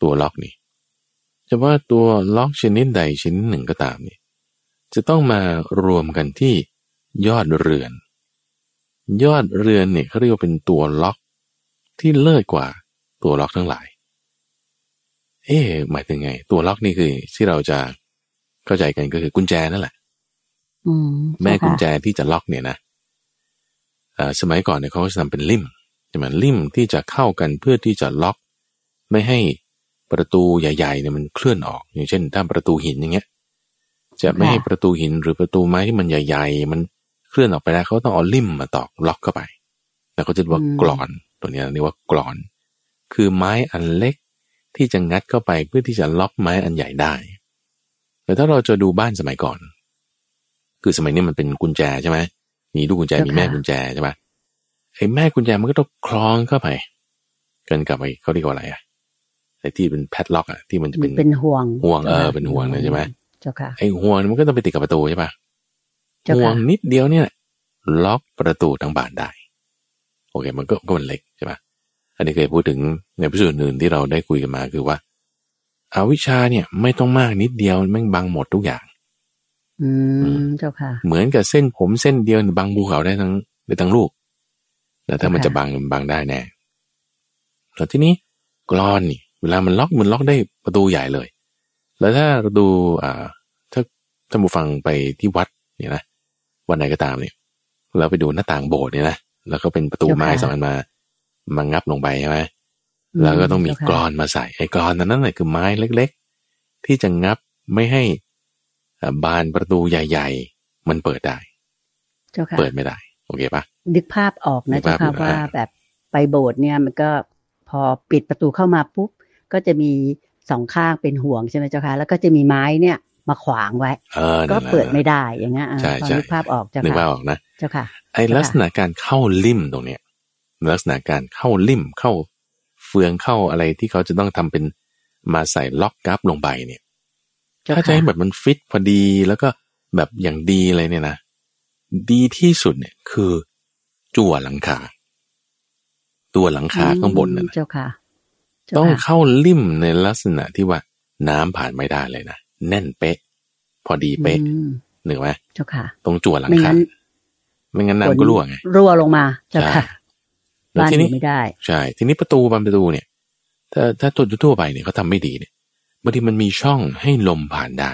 ตัวล็อกนี่ จะว่าตัวล็อกชนิดใดชนิดหนึ่งก็ตามเนี่ยจะต้องมารวมกันที่ยอดเรือน ยอดเรือนเนี่ยเขาเรียกว่าเป็นตัวล็อกที่เลิศกว่าตัวล็อกทั้งหลาย เอ๊ะหมายถึงไง ตัวล็อกนี่คือที่เราจะเข้าใจกันก็คือกุญแจนั่นแหละอืมแม่เจ้าค่ะกุญแจที่จะล็อกเนี่ยนะเอ่อสมัยก่อนเนี่ยเขาก็จะทำเป็นลิ่มใช่ไหมลิ่มที่จะเข้ากันเพื่อที่จะล็อก ไม่ให้ ประตูใหญ่ๆเนี่ยมันเคลื่อนออก อย่างเช่นถ้าประตูหินอย่างเงี้ย จะไม่ให้ประตูหินหรือประตูไม้ที่มันใหญ่ ๆ มันเคลื่อนออกไปแล้วเขาต้องเอาลิ่มมาตอกล็อกเข้าไป แล้วก็จะเรียกว่ากรอน ตัวเนี้ยเรียกว่ากรอน คือไม้อันเล็กที่จะงัดเข้าไปเพื่อที่จะล็อกไม้อันใหญ่ได้แต่ถ้าเราจะดูบ้านสมัยก่อน คือสมัยนี้มันเป็นกุญแจใช่ไหมมีลูกกุญแจมีแม่กุญแจใช่ไหมไอ้แม่กุญแจมันก็ต้องคล้องเข้าไปกันกับไอ้เขาเรียกว่าอะไรอะ ไอ้ที่เป็นแพดล็อกอะที่มันจะมัเป็นนเป็นห่วงห่วงเออจ้าค่ะเป็นห่วงเลยใช่ไหมเจ้าค่ะไอ้ห่วงนี่มันก็ต้องไปติดกับประตูใช่ปะเจ้าห่วค่ะงนิดเดียวเนี่ยล็อกประตูทั้งบานได้ โอเค มันก็ก็มันเล็กใช่ปะอันนี้เคยพูดถึงในพิสูจน์อื่นที่เราได้คุยกันมาคือว่าอาวิชชาเนี่ยไม่ต้องมากนิดเดียวแม่งบังหมดทุกอย่าง อืมเจ้าค่ะ เหมือนกับเส้นผมเส้นเดียวเนี่ยบังภูเขาได้ทั้งได้ทั้งลูกแต่ถ้ามันค่ะจะบังมันบังได้แน่แล้วทีนี้กรอนนี่ เวลามันล็อกมันล็อกได้ประตูใหญ่เลย แล้วถ้าเราดูอ่าถ้าท่านผู้ฟังไปที่วัดเนี่ยนะวันไหนก็ตามเนี่ยแล้วไปดูหน้าต่างโบสถ์เนี่ยนะแล้วก็เป็นประตูไม้สองอันมามางับลงไปใช่ไหมแล้วก็ต้องมีกรอนมาใส่ไอ้กรอนนั้นนั่นแหละคือไม้เล็ก ๆ ที่จะงับไม่ให้อ่าบานประตูใหญ่ ๆ มันเปิดได้เจ้าค่ะเปิดไม่ได้ โอเคปะนึกภาพออกนึนะกภาเจ้าพค่ะอยู่ว่าอ่าแบบไปโบสถ์เนี่ยมันก็พอปิดประตูเข้ามาปุ๊บ ก็จะมีสองข้างเป็นห่วงใช่ไหมเจ้าค่ะแล้วก็จะมีไม้เนี่ยมาขวางไว้เออก็นั่นแหละเปิดไม่ได้อย่างเงี้ยอ่าใช่พอใช่นึกภาพออกเจ้านึกว่าค่ะออกนะเจ้าค่ะไอ้ค่ะลักษณะการเข้าลิ่มตรงเนี้ยลักษณะการเข้าลิ่มเข้าเฟืองเข้าอะไรที่เขาจะต้องทำเป็นมาใส่ล็อกกั๊บลงไปเนี่ยเจ้าถ้าจะค่ะให้แบบมันฟิตพอดีแล้วก็แบบอย่างดีเลยเนี่ยนะดีที่สุดเนี่ยคือจั่วหลังคาตัวหลังคาข้างบนนั่นอืมน่ะเจ้าค่ะจ้ ต้องค่ะเข้าลิ่มในลักษณะที่ว่าน้ำผ่านไม่ได้เลยนะแน่นเป๊ะ พอดีเป๊ะอืมหนึ่งไหมเจ้าค่ะ ตรงจั่วหลังไม่คางั้นไม่งั้นน้ำก็รั่วไงรั่วลงมาเจ้าใช่ค่ะแล้วบ้านทีอนี้ยู่ไม่ได้ ใช่ ทีนี้ประตูบานประตูเนี่ย ถ้าถ้าตัวทั่วๆไปเนี่ยเขาทำไม่ดีเนี่ยบางทีมันมีช่องให้ลมผ่านได้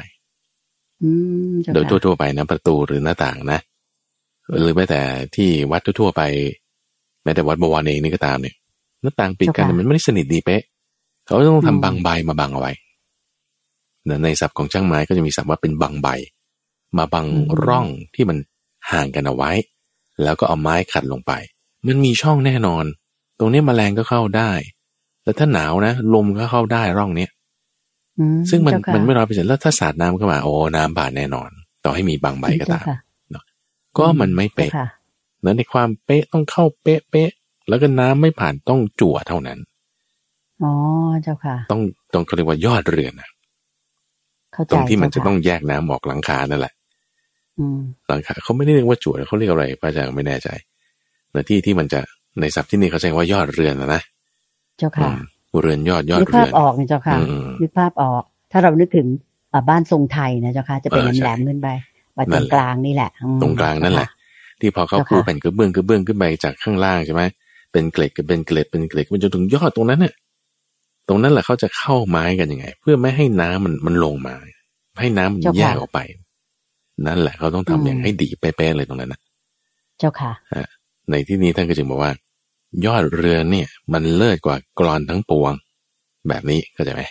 อืมเจ้าโดยค่ะทั่วๆไปนะประตูหรือหน้าต่างนะหรือแม้แต่ที่วัดทั่วๆไป แม้แต่วัดบวรเองนี่ก็ตามเนี่ย หน้าต่างปิดกันเนี่ยมันไม่ได้สนิทดีเป๊ะ เขาต้องทำบางใบมาบังเอาไว้เนี่ยในศัพท์ของช่างไม้ก็จะมีศัพท์ว่าเป็นบางใบ มาบังร่องที่มันห่างกันเอาไว้ แล้วก็เอาไม้ขัดลงไป มันมีช่องแน่นอน ตรงนี้แมลงก็เข้าได้แล้วถ้าหนาวนะลมก็เข้าได้ร่องเนี้ยอืซึ่งมันเจ้าค่ะมันไม่ร้อยเปอร์เซ็นต์แล้วถ้าสาดน้ำเข้ามาโอ้น้ำผ่านแน่นอน ต่อให้มีบางใบก็ตามเจ้ค่ะก็มันไม่เป๊ะจ้าค่ะแล้วในความเป๊ะต้องเข้าเป๊ะเป๊ะ แล้วก็น้ำไม่ผ่านต้องจั่วเท่านั้น อ๋อ เจ้าค่ะ ต้องต้องเขาเรียกว่ายอดเรือนนะเข้าใจตรงที่มันจะเาค่ต้องแยกน้ำออกหลังคานั่นแหละอืมหลังคาเขาไม่ได้เรียกว่าจั่วเขาเรียกอะไรพระอาจารย์ไม่แน่ใจแต่ที่ที่มันจะในศัพท์ที่นี่เขาใช้ว่ายอดเรือนนะนะ เจ้าค่ะอืมเรือนยอดยอดนึกเรืภาพอนออกนะเจ้าค่ะอืมนึกภาพออก ถ้าเรานึกถึงอ่าบ้านทรงไทยนะเจ้าค่ะ จะเป็นเออใช่แหลมๆขึ้นไปว่านั่ตรนงแหละกลางนี่แหละอืมตรงกลางนั่นแหละ ที่พอเขาเจ้าค่ะปูแผ่นกระเบื้องกระเบื้องขึ้นไปจากข้างล่างใช่ไหม เป็นเกล็ดกับเป็นเกล็ดเป็นเกล็ดมันจนถึงยอดตรงนั้นเนี่ยตรงนั้นแหละเขาจะเข้าไม้กันยังไง เพื่อไม่ให้น้ำมันมันลงมา ให้น้ำมันแยกออกไป นั่นแหละเขาต้องทำอย่างให้ดีเป๊ะๆเลยตรงนั้นนะเจ้าค่ะในที่นี้ท่านก็จึงบอกว่า ยอดเรือนเนี่ย มันเลิศกว่ากรอนทั้งปวง แบบนี้เข้าใจไหม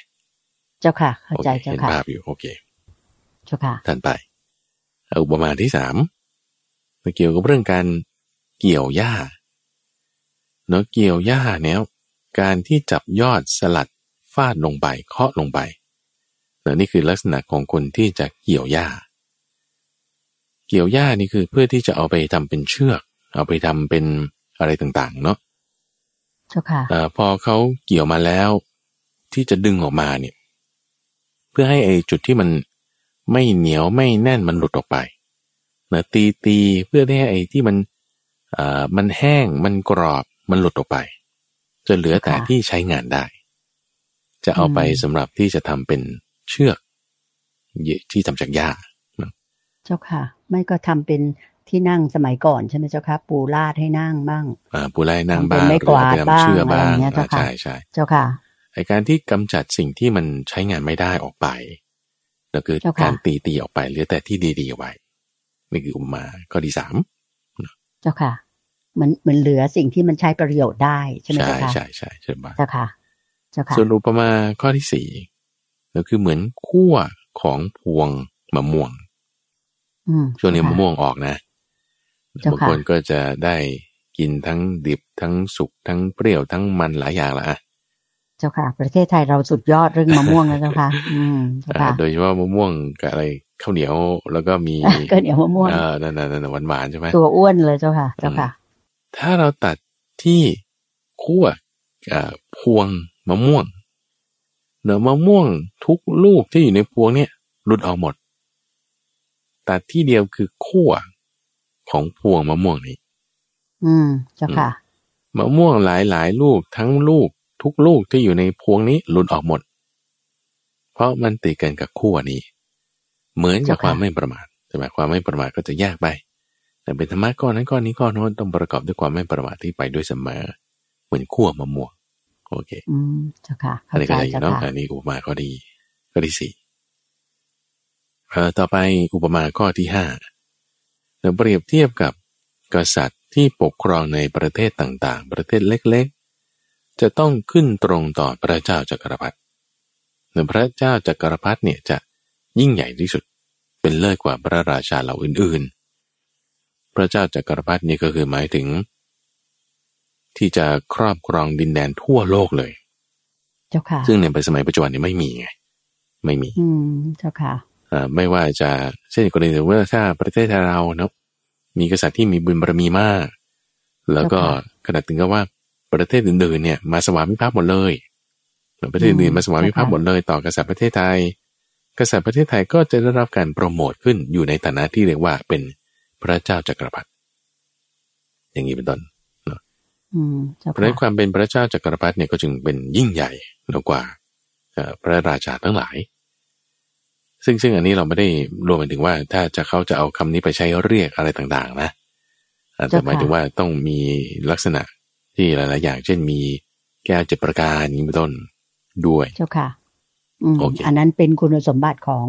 เจ้าค่ะ เข้าโอใจเคเจ้าเห็นค่ะภาพอยู่โอเค เจ้าค่ะท่านไปเอาอุปมาที่สามเกี่ยวกับเรื่องการเกี่ยวหญ้า เนาะเกี่ยวหญ้าเนี่ยการที่จับยอดสลัดฟาดลงไปเคาะลงไปเนาะนี่คือลักษณะของคนที่จะเกี่ยวหญ้า เกี่ยวหญ้านี่คือเพื่อที่จะเอาไปทำเป็นเชือก เอาไปทำเป็นอะไรต่างๆ เนาะเจ้าค่ะเอ่อพอเขาเกี่ยวมาแล้ว ที่จะดึงออกมาเนี่ย เพื่อให้ไอ้จุดที่มันไม่เหนียวไม่แน่นมันหลุดออกไปนะตีตีเพื่อให้ไอ้ที่มันอ่ามันแห้งมันกรอบ มันหลุดออกไป จะเหลือแต่ที่ใช้งานได้ จะเอาไปสำหรับที่จะทำเป็นเชือกที่ทำจากหญ้าเจ้าค่ะ ไม่ก็ทำเป็นที่นั่งสมัยก่อนใช่ไหมเจ้าค่ะ ปูลาดให้นั่งบ้างอ่าปูลาดให้นั่งบ้างหไม่รือกวาดไปทำเชือกบ้างบ้างอะไรเงี้ยเจ้าค่ะใช่ใช่เจ้าค่ะไอการที่กำจัดสิ่งที่มันใช้งานไม่ได้ออกไปนั่นคือเจ้าค่ะการตีตีออกไปเหลือแต่ที่ดีๆไว้นี่คืออุปมาข้อที่สามเจ้าค่ะ เหมือนเหมือนเหลือสิ่งที่มันใช้ประโยชน์ได้ใช่ไหมใช่เจ้าค่ะใช่ใช่ใช่ไหมเจ้าค่ะเจ้าค่ะส่วนอุปมาข้อที่สี่ก็คือเหมือนขั้วของพวงมะม่วงอืมช่วงนี้เจ้าค่ะมะม่วงออกนะเจ้าบางค่ะคนก็จะได้กินทั้งดิบทั้งสุกทั้งเปรี้ยวทั้งมันหลายอย่างละอะเจ้าค่ะ ประเทศไทยเราสุดยอดเรื่องมะม่วงแล้วเจ้าค่ะ อืมเจ้าอ่าค่ะโดยเฉพาะมะม่วงกับอะไรข้าวเหนียวแล้วก็มีก็เหนียวมะม่วงเออนั่นนั่นนั่นหวานหวานๆใช่ไหมตัวอ้วนเลยเจ้าค่ะ เจ้าค่ะ ถ้าเราตัดที่ขั้วอ่าพวงมะม่วงเนื้อมะม่วงทุกลูกที่อยู่ในพวงเนี่ยหลุดออกหมด ตัดที่เดียวคือขั้วของพวงมะม่วงนี้ อืมเจ้าค่ะมะม่วงหลายหลายๆลูกทั้งลูกทุกลูกที่อยู่ในพวงนี้หลุดออกหมด เพราะมันติดกันกับขั้วนี้ เหมือนกับเจ้าค่ะความไม่ประมาทใช่ไหมความไม่ประมาทก็จะแยกไป แต่เป็นธรรมะก้อนนั้นก้อนนี้ก้อนโน้นต้องประกอบด้วยความไม่ประมาทที่ไปด้วยเสมอ เหมือนขั้วมะม่วงโอเค อืมเจ้าค่ะอันเข้านี้ใจก็ได้อยู่เจ้าเนาะค่ะอันนี้อุปมาข้อดีข้อที่สี่เอ่อต่อไปอุปมาข้อที่ห้าเราเปรียบเทียบกับกษัตริย์ที่ปกครองในประเทศต่างๆ ประเทศเล็กๆ จะต้องขึ้นตรงต่อพระเจ้าจักรพรรดิในพระเจ้าจักรพรรดิเนี่ยจะยิ่งใหญ่ที่สุด เป็นเลิศกว่าพระราชาเหล่าอื่นๆ พระเจ้าจักรพรรดินี่ก็คือหมายถึง ที่จะครอบครองดินแดนทั่วโลกเลย เจ้าค่ะ ซึ่งในสมัยปัจจุบันนี้ไม่มีไงไม่มี อืมเจ้าค่ะอ่าไม่ว่าจะเช่นกรณีว่าถ้าประเทศไทยเราเนาะมีกษัตริย์ที่มีบุญบารมีมาก แล้วก็เจ้าค่ะขนาดถึงกับว่าประเทศอื่นๆเนี่ยมาสวามิภักดิ์หมดเลยประเทศอื่นๆมาสวามิภักดิ์หมดเลยต่อกษัตริย์ประเทศไทย กษัตริย์ประเทศไทยก็จะได้รับการโปรโมทขึ้นอยู่ในฐานะที่เรียกว่าเป็น พระเจ้าจักรพรรดิอย่างนี้เป็นต้นอืมเจ้าเพราะฉะนั้ค่ะนความเป็นพระเจ้าจักรพรรดิเนี่ยก็จึงเป็นยิ่งใหญ่กว่าเอ่อพระราชาทั้งหลาย ซึ่งซึ่งอันนี้เราไม่ได้รวมไปถึงว่าถ้าจะเขาจะเอาคำนี้ไปใช้เรียกอะไรต่างๆ นะอ่าแต่หมายถึงว่าต้องมีลักษณะที่หลายๆอย่าง เช่นมีแก้วเจ็ดประการนี้เป็นต้นด้วยเจ้าค่ะอืมโอเคอันนั้นเป็นคุณสมบัติของ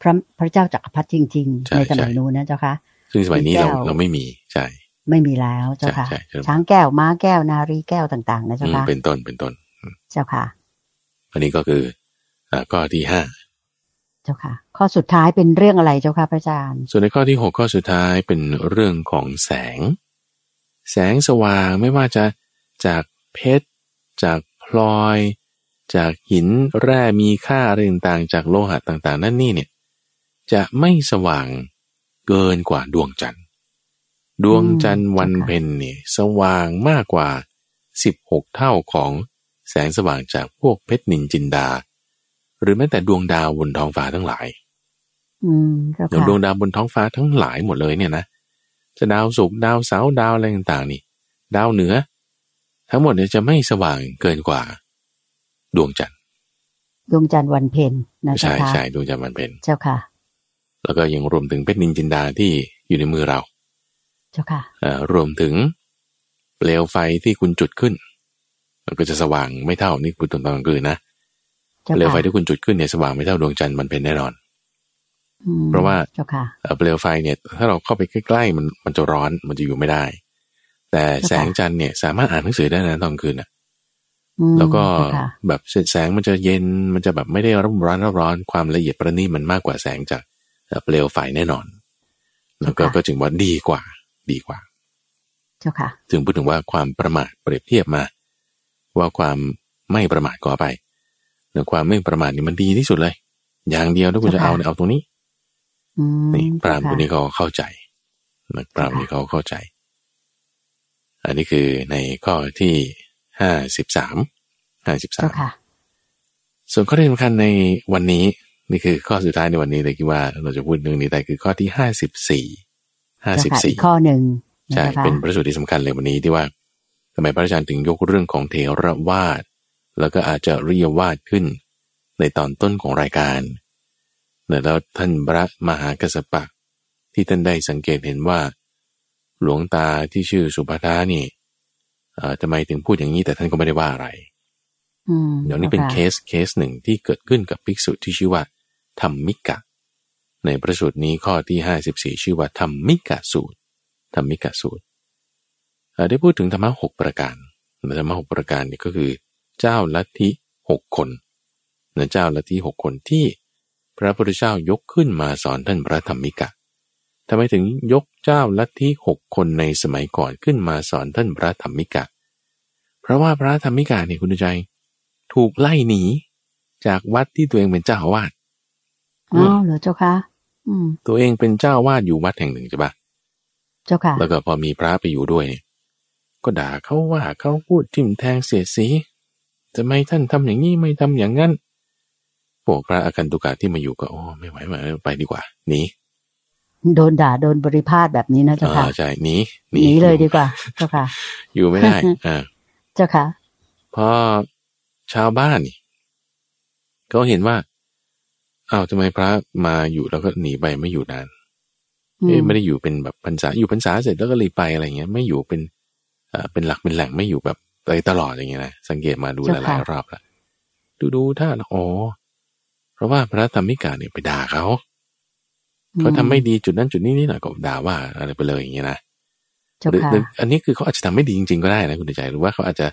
พระพระเจ้าจักรพรรดิจริงใช่ๆในสมัยใช่นู้นนะเจ้าค่ะ ซึ่งสมัยนี้เราแก้วเราไม่มีใช่ไม่มีแล้วเจ้าค่ะใช่ใช่ใช่ช้างแก้วม้าแก้วนารีแก้วต่าง ๆ นะอืเจ้ามค่ะเป็นต้นเป็นต้น เจ้าค่ะ อันนี้ก็คืออ่าข้อที่ห้าเจ้าค่ะ ข้อสุดท้ายเป็นเรื่องอะไรเจ้าค่ะพระอาจารย์ ส่วนในข้อที่หกข้อสุดท้ายเป็นเรื่องของแสง แสงสว่างไม่ว่าจะจากเพชร จากพลอย จากหินแร่มีค่าอะไรต่างๆจากโลหะต่าง ๆ นั่นนี่เนี่ย จะไม่สว่าง เกินกว่าดวงจันทร์ ดวงจันทร์วันเพ็ญเนี่ยสว่างมากกว่า 16 เท่าของแสงสว่างจากพวกเพชรนิลจินดา หรือแม้แต่ดวงดาวบนท้องฟ้าทั้งหลายอืมเจ้าค่ะอย่างดวงดาวบนท้องฟ้าทั้งหลายหมดเลยเนี่ยนะจะดาวศุกร์ดาวเสาร์ดาวอะไรต่างๆนี่ ดาวเหนือ ทั้งหมดเนี่ยจะไม่สว่างเกินกว่า ดวงจันทร์ดวงจันทร์วันเพ็ญนะเจ้าค่ะใช่ใช่ดวงจันทร์วันเพ็ญเจ้าค่ะ แล้วก็ยังรวมถึงเพชรนิลจินดาที่อยู่ในมือเรา เจ้าค่ะเอ่อรวมถึงเปลวไฟที่คุณจุดขึ้น มันก็จะสว่างไม่เท่านี่พูดตอนกลางคืนนะเจ้าเปลวไฟค่ะที่คุณจุดขึ้นเนี่ยสว่างไม่เท่าดวงจันทร์มันเป็นแน่นอนอืมเพราะว่าเจ้าค่ะเอ่อเปลวไฟเนี่ย ถ้าเราเข้าไปใกล้ๆมันมันจะร้อนมันจะอยู่ไม่ได้ แต่แสงจันทร์เนี่ย สามารถอ่านหนังสือได้นะตอนกลางคืนน่ะอืมแล้วก็เจ้าค่ะแบบแสงมันจะเย็นมันจะแบบไม่ได้ร้อนร้อนร้อนความละเอียดประณีตมันมากกว่าแสงจาก เอ่อเปลวไฟแน่นอน แล้วก็ก็จึงว่าดีกว่า ดีกว่า เจ้าค่ะถึงพูดถึงว่าความประมาทเปรียบเทียบมา ว่าความไม่ประมาทก็ไปหรือความไม่ประมาทนี่มันดีที่สุดเลย อย่างเดียวถ้าคุณจะเอาเนี่ยเอาตรงนี้อืมนี่ปรามคเจ้นนี้เขาเข้าใจนักปรามนี้เขาเข้าใจ อันนี้คือในข้อที่ห้าสิบสามห้าสิบสาเจ้ามค่ะส่วนข้อที่สำคัญในวันนี้ นี่คือข้อสุดท้ายในวันนี้เลยคิดว่าเราจะพูดเรื่องนี้ได้คือข้อที่ห้าสิบสี่ห้าสิบเจ้ค่ะสี่อีกข้อหนึ่งใช่นะคะเป็นพระสูตรที่สำคัญเลยวันนี้ที่ว่าทำไมพระอาจารย์ถึงยกเรื่องของเทระวาดแล้วก็อาจจะเรียวาดขึ้นในตอนต้นของรายการเนี่ยแล้วท่านพระมหากัสสปะ ที่ท่านได้สังเกตเห็นว่า หลวงตาที่ชื่อสุภาทานี่เอ่อทำไมถึงพูดอย่างนี้แต่ท่านก็ไม่ได้ว่าอะไรอืมเดี๋ยวนี้เป็นเคจ้าสเคสหนึ่งที่เกิดขึ้นกับภิกษุที่ชื่อว่า ธรรมิกะ ในพระสูตรนี้ข้อที่ห้าสิบสี่ชื่อว่าธรรมิกะสูตรธรรมิกะสูตรได้พูดถึงธรรมะหกประการธรรมะหกประการนี่ก็คือเจ้าลัทธิหกคนนะเจ้าลัทธิหกคนที่พระพุทธเจ้ายกขึ้นมาสอนท่านพระธรรมิกะทำไมถึงยกเจ้าลัทธิหกคนในสมัยก่อนขึ้นมาสอนท่านพระธรรมิกะ เพราะว่าพระธรรมิกะเนี่ยคุณใจ ถูกไล่หนีจากวัดที่ตัวเองเป็นเจ้าอาวาส อ๋อเหรอเจ้าค่ะอืม ตัวเองเป็นเจ้าอาวาสอยู่วัดแห่งหนึ่งใช่ปะเจ้าค่ะ แล้วก็พอมีพระไปอยู่ด้วยเนี่ยก็ด่าเขาว่าเขาพูดทิมแทงเสียดสีจะไม่ท่านทำอย่างนี้ไม่ทำอย่างนั้นพวกพระอาคันตุกะที่มาอยู่ก็โอ้ไม่ไหวมาไปดีกว่าหนีโดนด่าโดนบริพาทแบบนี้นะเจ้าอ่าค่ะใช่หนีหนีเลยดีกว่า เจ้าค่ะ อยู่ไม่ได้อ่าเจ้าค่ะพอชาวบ้านนี่เขาเห็นว่า อ้าวทำไมพระมาอยู่แล้วก็หนีไปไม่อยู่นานอืมเอ๊ะไม่ได้อยู่เป็นแบบพรรษาอยู่พรรษาเสร็จแล้วก็เลยไปอะไรเงี้ย ไม่อยู่เป็นเอ่อเป็นหลักเป็นแหล่งไม่อยู่แบบไปตลอดอย่างเงี้ยนะสังเกตมาดูหเจ้าลายค่ะๆรอบแล้วดูดูท่าอ๋อเพราะว่าพระธรรมิกาเนี่ยไปด่าเขาเขาทำไม่ดีจุดนั้นจุดนี้นี่หน่อยก็ด่าว่าอะไรไปเลยอย่างเงี้ยนะเจ้าหรือค่ะหรืออันนี้คือเขาอาจจะทำไม่ดีจริงๆก็ได้นะคุณใจหรือว่าเขาอาจจะ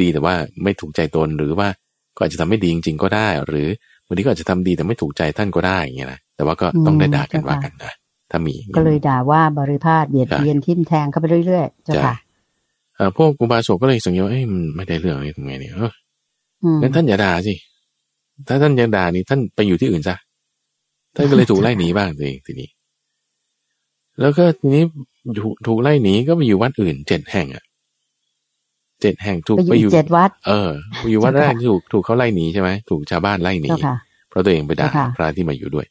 ดีแต่ว่าไม่ถูกใจตนหรือว่าก็อาจจะทำไม่ดีจริงๆก็ได้ หรือ บางทีก็อาจจะทำดีแต่ไม่ถูกใจท่านก็ได้อย่างเงี้ยนะแต่ว่าก็ต้องได้ด่ากันว่ากันนะถ้ามีอางงี้ก็เลยด่าว่าบริพาทเบียดใช่เบียนทิมแทงเข้าไปเรื่อยๆเจ้าค่ะเอ่อพวกอุบาสกก็เลยสังเกตว่าเอ้ยมันไม่ได้เรื่องนี่ทำไงเนี่ยเอออืมงั้นท่านอย่าด่าสิถ้าท่านยังด่านี่ท่านไปอยู่ที่อื่นซะท่านก็เลยถูกไล่หนีบ้างทีทีนี้ แล้วก็ทีนี้ถูกถูกไล่หนีก็ไปอยู่วัดอื่นเจ็ดแห่งอะ เจ็ดแห่งถูกไปอยู่ไปออียู่กเจ็ดวัด เออไปอยู่วัดแรเจ้ากค่ะที่ถูกถูกเขาไล่หนีใช่ไหมถูกชาวบ้านไล่หนีเจ้าค่ะเพราะตัวเองไปด่าเจ้าค่ะพระที่มาอยู่ด้วย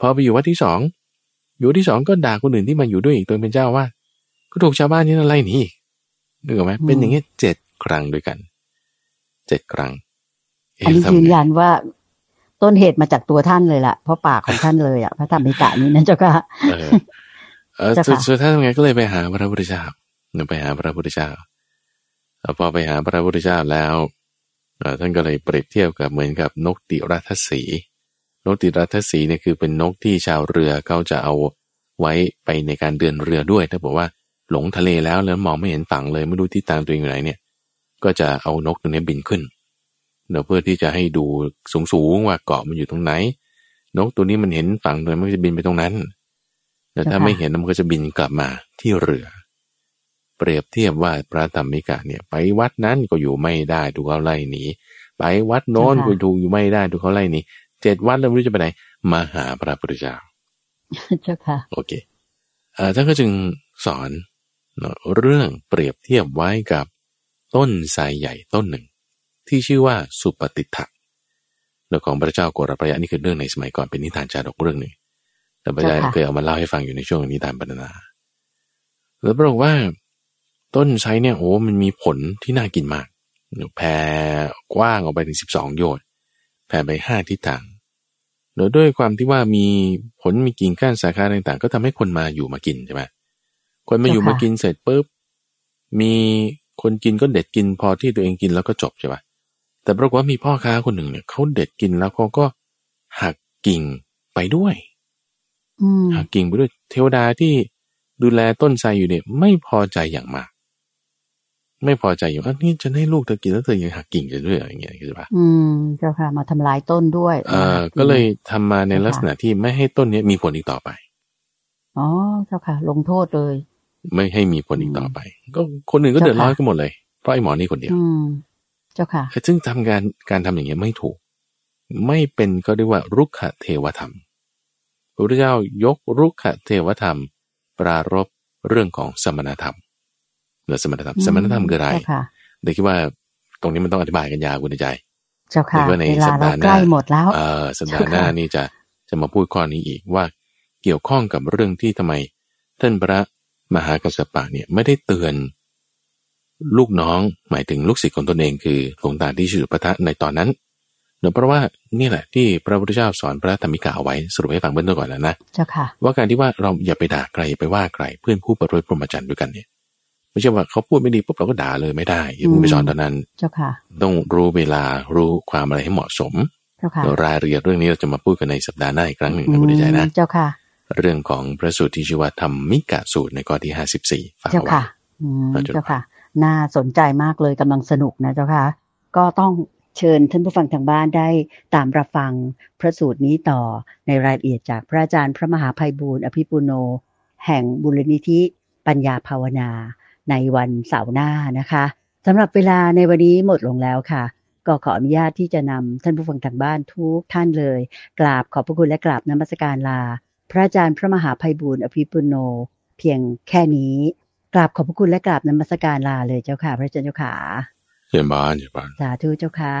พอไปอยู่วัดที่สองอยู่วัดที่สองก็ด่าคนอื่นที่มาอยู่ด้วยอีกตัวเป็นเจ้าว่าสก็ถูกชาวบ้านนี่นั่นไล่หนีอีกนึกออกไหมเป็นอย่างนี้เจ็ดครั้งด้วยกันเจ็ดครั้งเะอันนี้ทำยืนไงยันว่าต้นเหตุมาจากตัวท่านเลยล่ะ เพราะปากของท่านเลยอะพระธรรมิกะนี้นะเจ้าค่ะเออเออเจ้าสุดค่ะสุดท้ายทำไงก็เลยไปหาพระพุทธเจ้าเนี่ยไปหาพระพุทธเจ้า แล้วพอไปหาพระพุทธเจ้าแล้วท่านก็เลยเปรียบเทียบกับเหมือนกับนกติรัฐสีนกติรัฐสีเนี่ยคือเป็นนกที่ชาวเรือเขาจะเอาไว้ไปในการเดินเรือด้วย ถ้าบอกว่าหลงทะเลแล้วแล้วมองไม่เห็นฝั่งเลยไม่รู้ที่ตามตัวเองอยู่ไหนเนี่ย ก็จะเอานกตัวนี้บินขึ้นเดี๋ยวเพื่อที่จะให้ดูสูงๆว่าเกาะมันอยู่ตรงไหน นกตัวนี้มันเห็นฝั่งเลยมันจะบินไปตรงนั้น แต่ถ้าไม่เห็นมันก็จะบินกลับมาที่เรือ เปรียบเทียบว่าพระธรรมิกาเนี่ย ไปวัดนั้นก็อยู่ไม่ได้ถูกเขาไล่หนีไปวัดโน้นก็ถูกอยู่ไม่ได้ถูกเขาไล่หนีเจ็ดวัดแล้วไม่รู้จะไปไหนมาหาพระพุทธเจ้าเจ้าค่ะโอเคเอ่อท่านก็จึงสอนเนอะเรื่องเปรียบเทียบไว้กับต้นไทรใหญ่ต้นหนึ่ง ที่ชื่อว่าสุปฏิทักเรื่องของพระเจ้าโกรพระยะนี่คือเรื่องในสมัยก่อนเป็นนิทานจาดกเรื่องหนึ่ง แต่พระเจ้าเจ้าค่ะเคยเอามาเล่าให้ฟังอยู่ในช่วงนิทานบรรณนาแล้วบอกว่า ต้นไทรเนี่ยโอ้มันมีผลที่น่ากินมากแผ่กว้างออกไปถึงสิบสองโยชน์แผ่ไปห้าทิศทางโดยด้วยความที่ว่ามีผลมีกิ่งก้านสาขาต่างๆ ก็ทำให้คนมาอยู่มากินใช่ไหมคนมาอยู่เจ้าค่ะมากินเสร็จปุ๊บมีคนกินก็เด็ดกินพอที่ตัวเองกินแล้วก็จบใช่ปะแต่ปรากฏว่ามีพ่อค้าคนหนึ่งเนี่ยเขาเด็ดกินแล้วเขาก็หักกิ่งไปด้วยอืมหักกิ่งไปด้วย เทวดาที่ดูแลต้นไทรอยู่เนี่ยไม่พอใจอย่างมาก ไม่พอใจอยู่อะนี่จะให้ลูกเธอกินแล้วเธอยังหักกิ่งกันด้วยเหรออย่างเงี้ยใช่ปะอืมเจ้าค่ะมาทำลายต้นด้วย เอ่อนะคะก็เลยทำมาในเจ้าค่ะลักษณะที่ไม่ให้ต้นเนี้ยมีผลอีกต่อไป อ๋อเจ้าค่ะ ลงโทษเลย ไม่ให้มีผลอีกต่อไป ก็คนอื่นก็เจ้าเดือดร้อนค่ะกันหมดเลยเพราะไอ้หมอนี่คนเดียว อืมเจ้าค่ะซึ่งทำการการทำอย่างเงี้ยไม่ถูก ไม่เป็นก็เรียกว่ารุกขเทวธรรมพระพุทธเจ้ายกรุกขเทวธรรม ปรารบเรื่องของสมณธรรม เรื่องสมณธรรมสมณธรรมคืออะไรเจ้าค่ะเดี๋ยวคิดว่าตรงนี้มันต้องอธิบายกันยาวคุณใจเจ้าค่ะแล้วก็ในเวลาสัปเราดาห์หใกน้าล้หมดแล้วเอ่อสัปดาห์หน้าเจ้าค่ะนี่จะจะมาพูดข้อนี้อีกว่าเกี่ยวข้องกับเรื่องที่ทำไมท่านพระมหากัสสปะเนี่ยไม่ได้เตือน ลูกน้องหมายถึงลูกศิษย์ของตนเองคือหลวงตาที่ชื่อพระทะในตอนนั้นเนื่องเพราะว่านี่แหละที่พระพุทธเจ้าสอนพระธรรมิกาเอาไว้สรุปให้ฟังเบื้องต้นก่อนแล้วนะเจ้าค่ะว่าการที่ว่าเราอย่าไปด่าใครอย่าไปว่าใครเพื่อนผู้ประพฤติพรหมจรรย์ด้วยกันเนี่ย ไม่ใช่ว่าเขาพูดไม่ดีปุ๊บเราก็ด่าเลยไม่ได้อย่าเพิ่งไปสอนตอนนั้น เจ้าค่ะ ต้องรู้เวลารู้ความอะไรให้เหมาะสมเจ้าค่ะเดี๋ยวรายละเอียดเรื่องนี้เราจะมาพูดกันในสัปดาห์หน้าอีกครั้งหนึ่งนะคุณใจนะ เจ้าค่ะ เรื่องของพระสูตรที่ชื่อว่าธรรมิกะสูตรในข้อที่ห้าสิบสี่ฝากเจ้าเอาไว้ค่ะอืมพระเจ้าเจ้าค่ะ น่าสนใจมากเลยกำลังสนุกนะเจ้าค่ะ ก็ต้องเชิญท่านผู้ฟังทางบ้านได้ตามรับฟังพระสูตรนี้ต่อในรายละเอียดจากพระอาจารย์พระมหาภัยบูร์อภิปุโน แห่งบุรณิธิปัญญาภาวนา ในวันเสาร์หน้านะคะสำหรับเวลาในวันนี้หมดลงแล้วค่ะ ก็ขออนุญาตที่จะนำท่านผู้ฟังทางบ้านทุกท่านเลย กราบขอบพระคุณและกราบนมัสการลา พระอาจารย์พระมหาภัยบูร์อภิปุโน เพียงแค่นี้ กราบขอบพระคุณและกราบนมัสการลาเลยเจ้าค่ะ พระอาจารย์เจ้าค่ะเยี่ยมบ้านเยี่ยมบ้านสาธุเจ้าค่ะ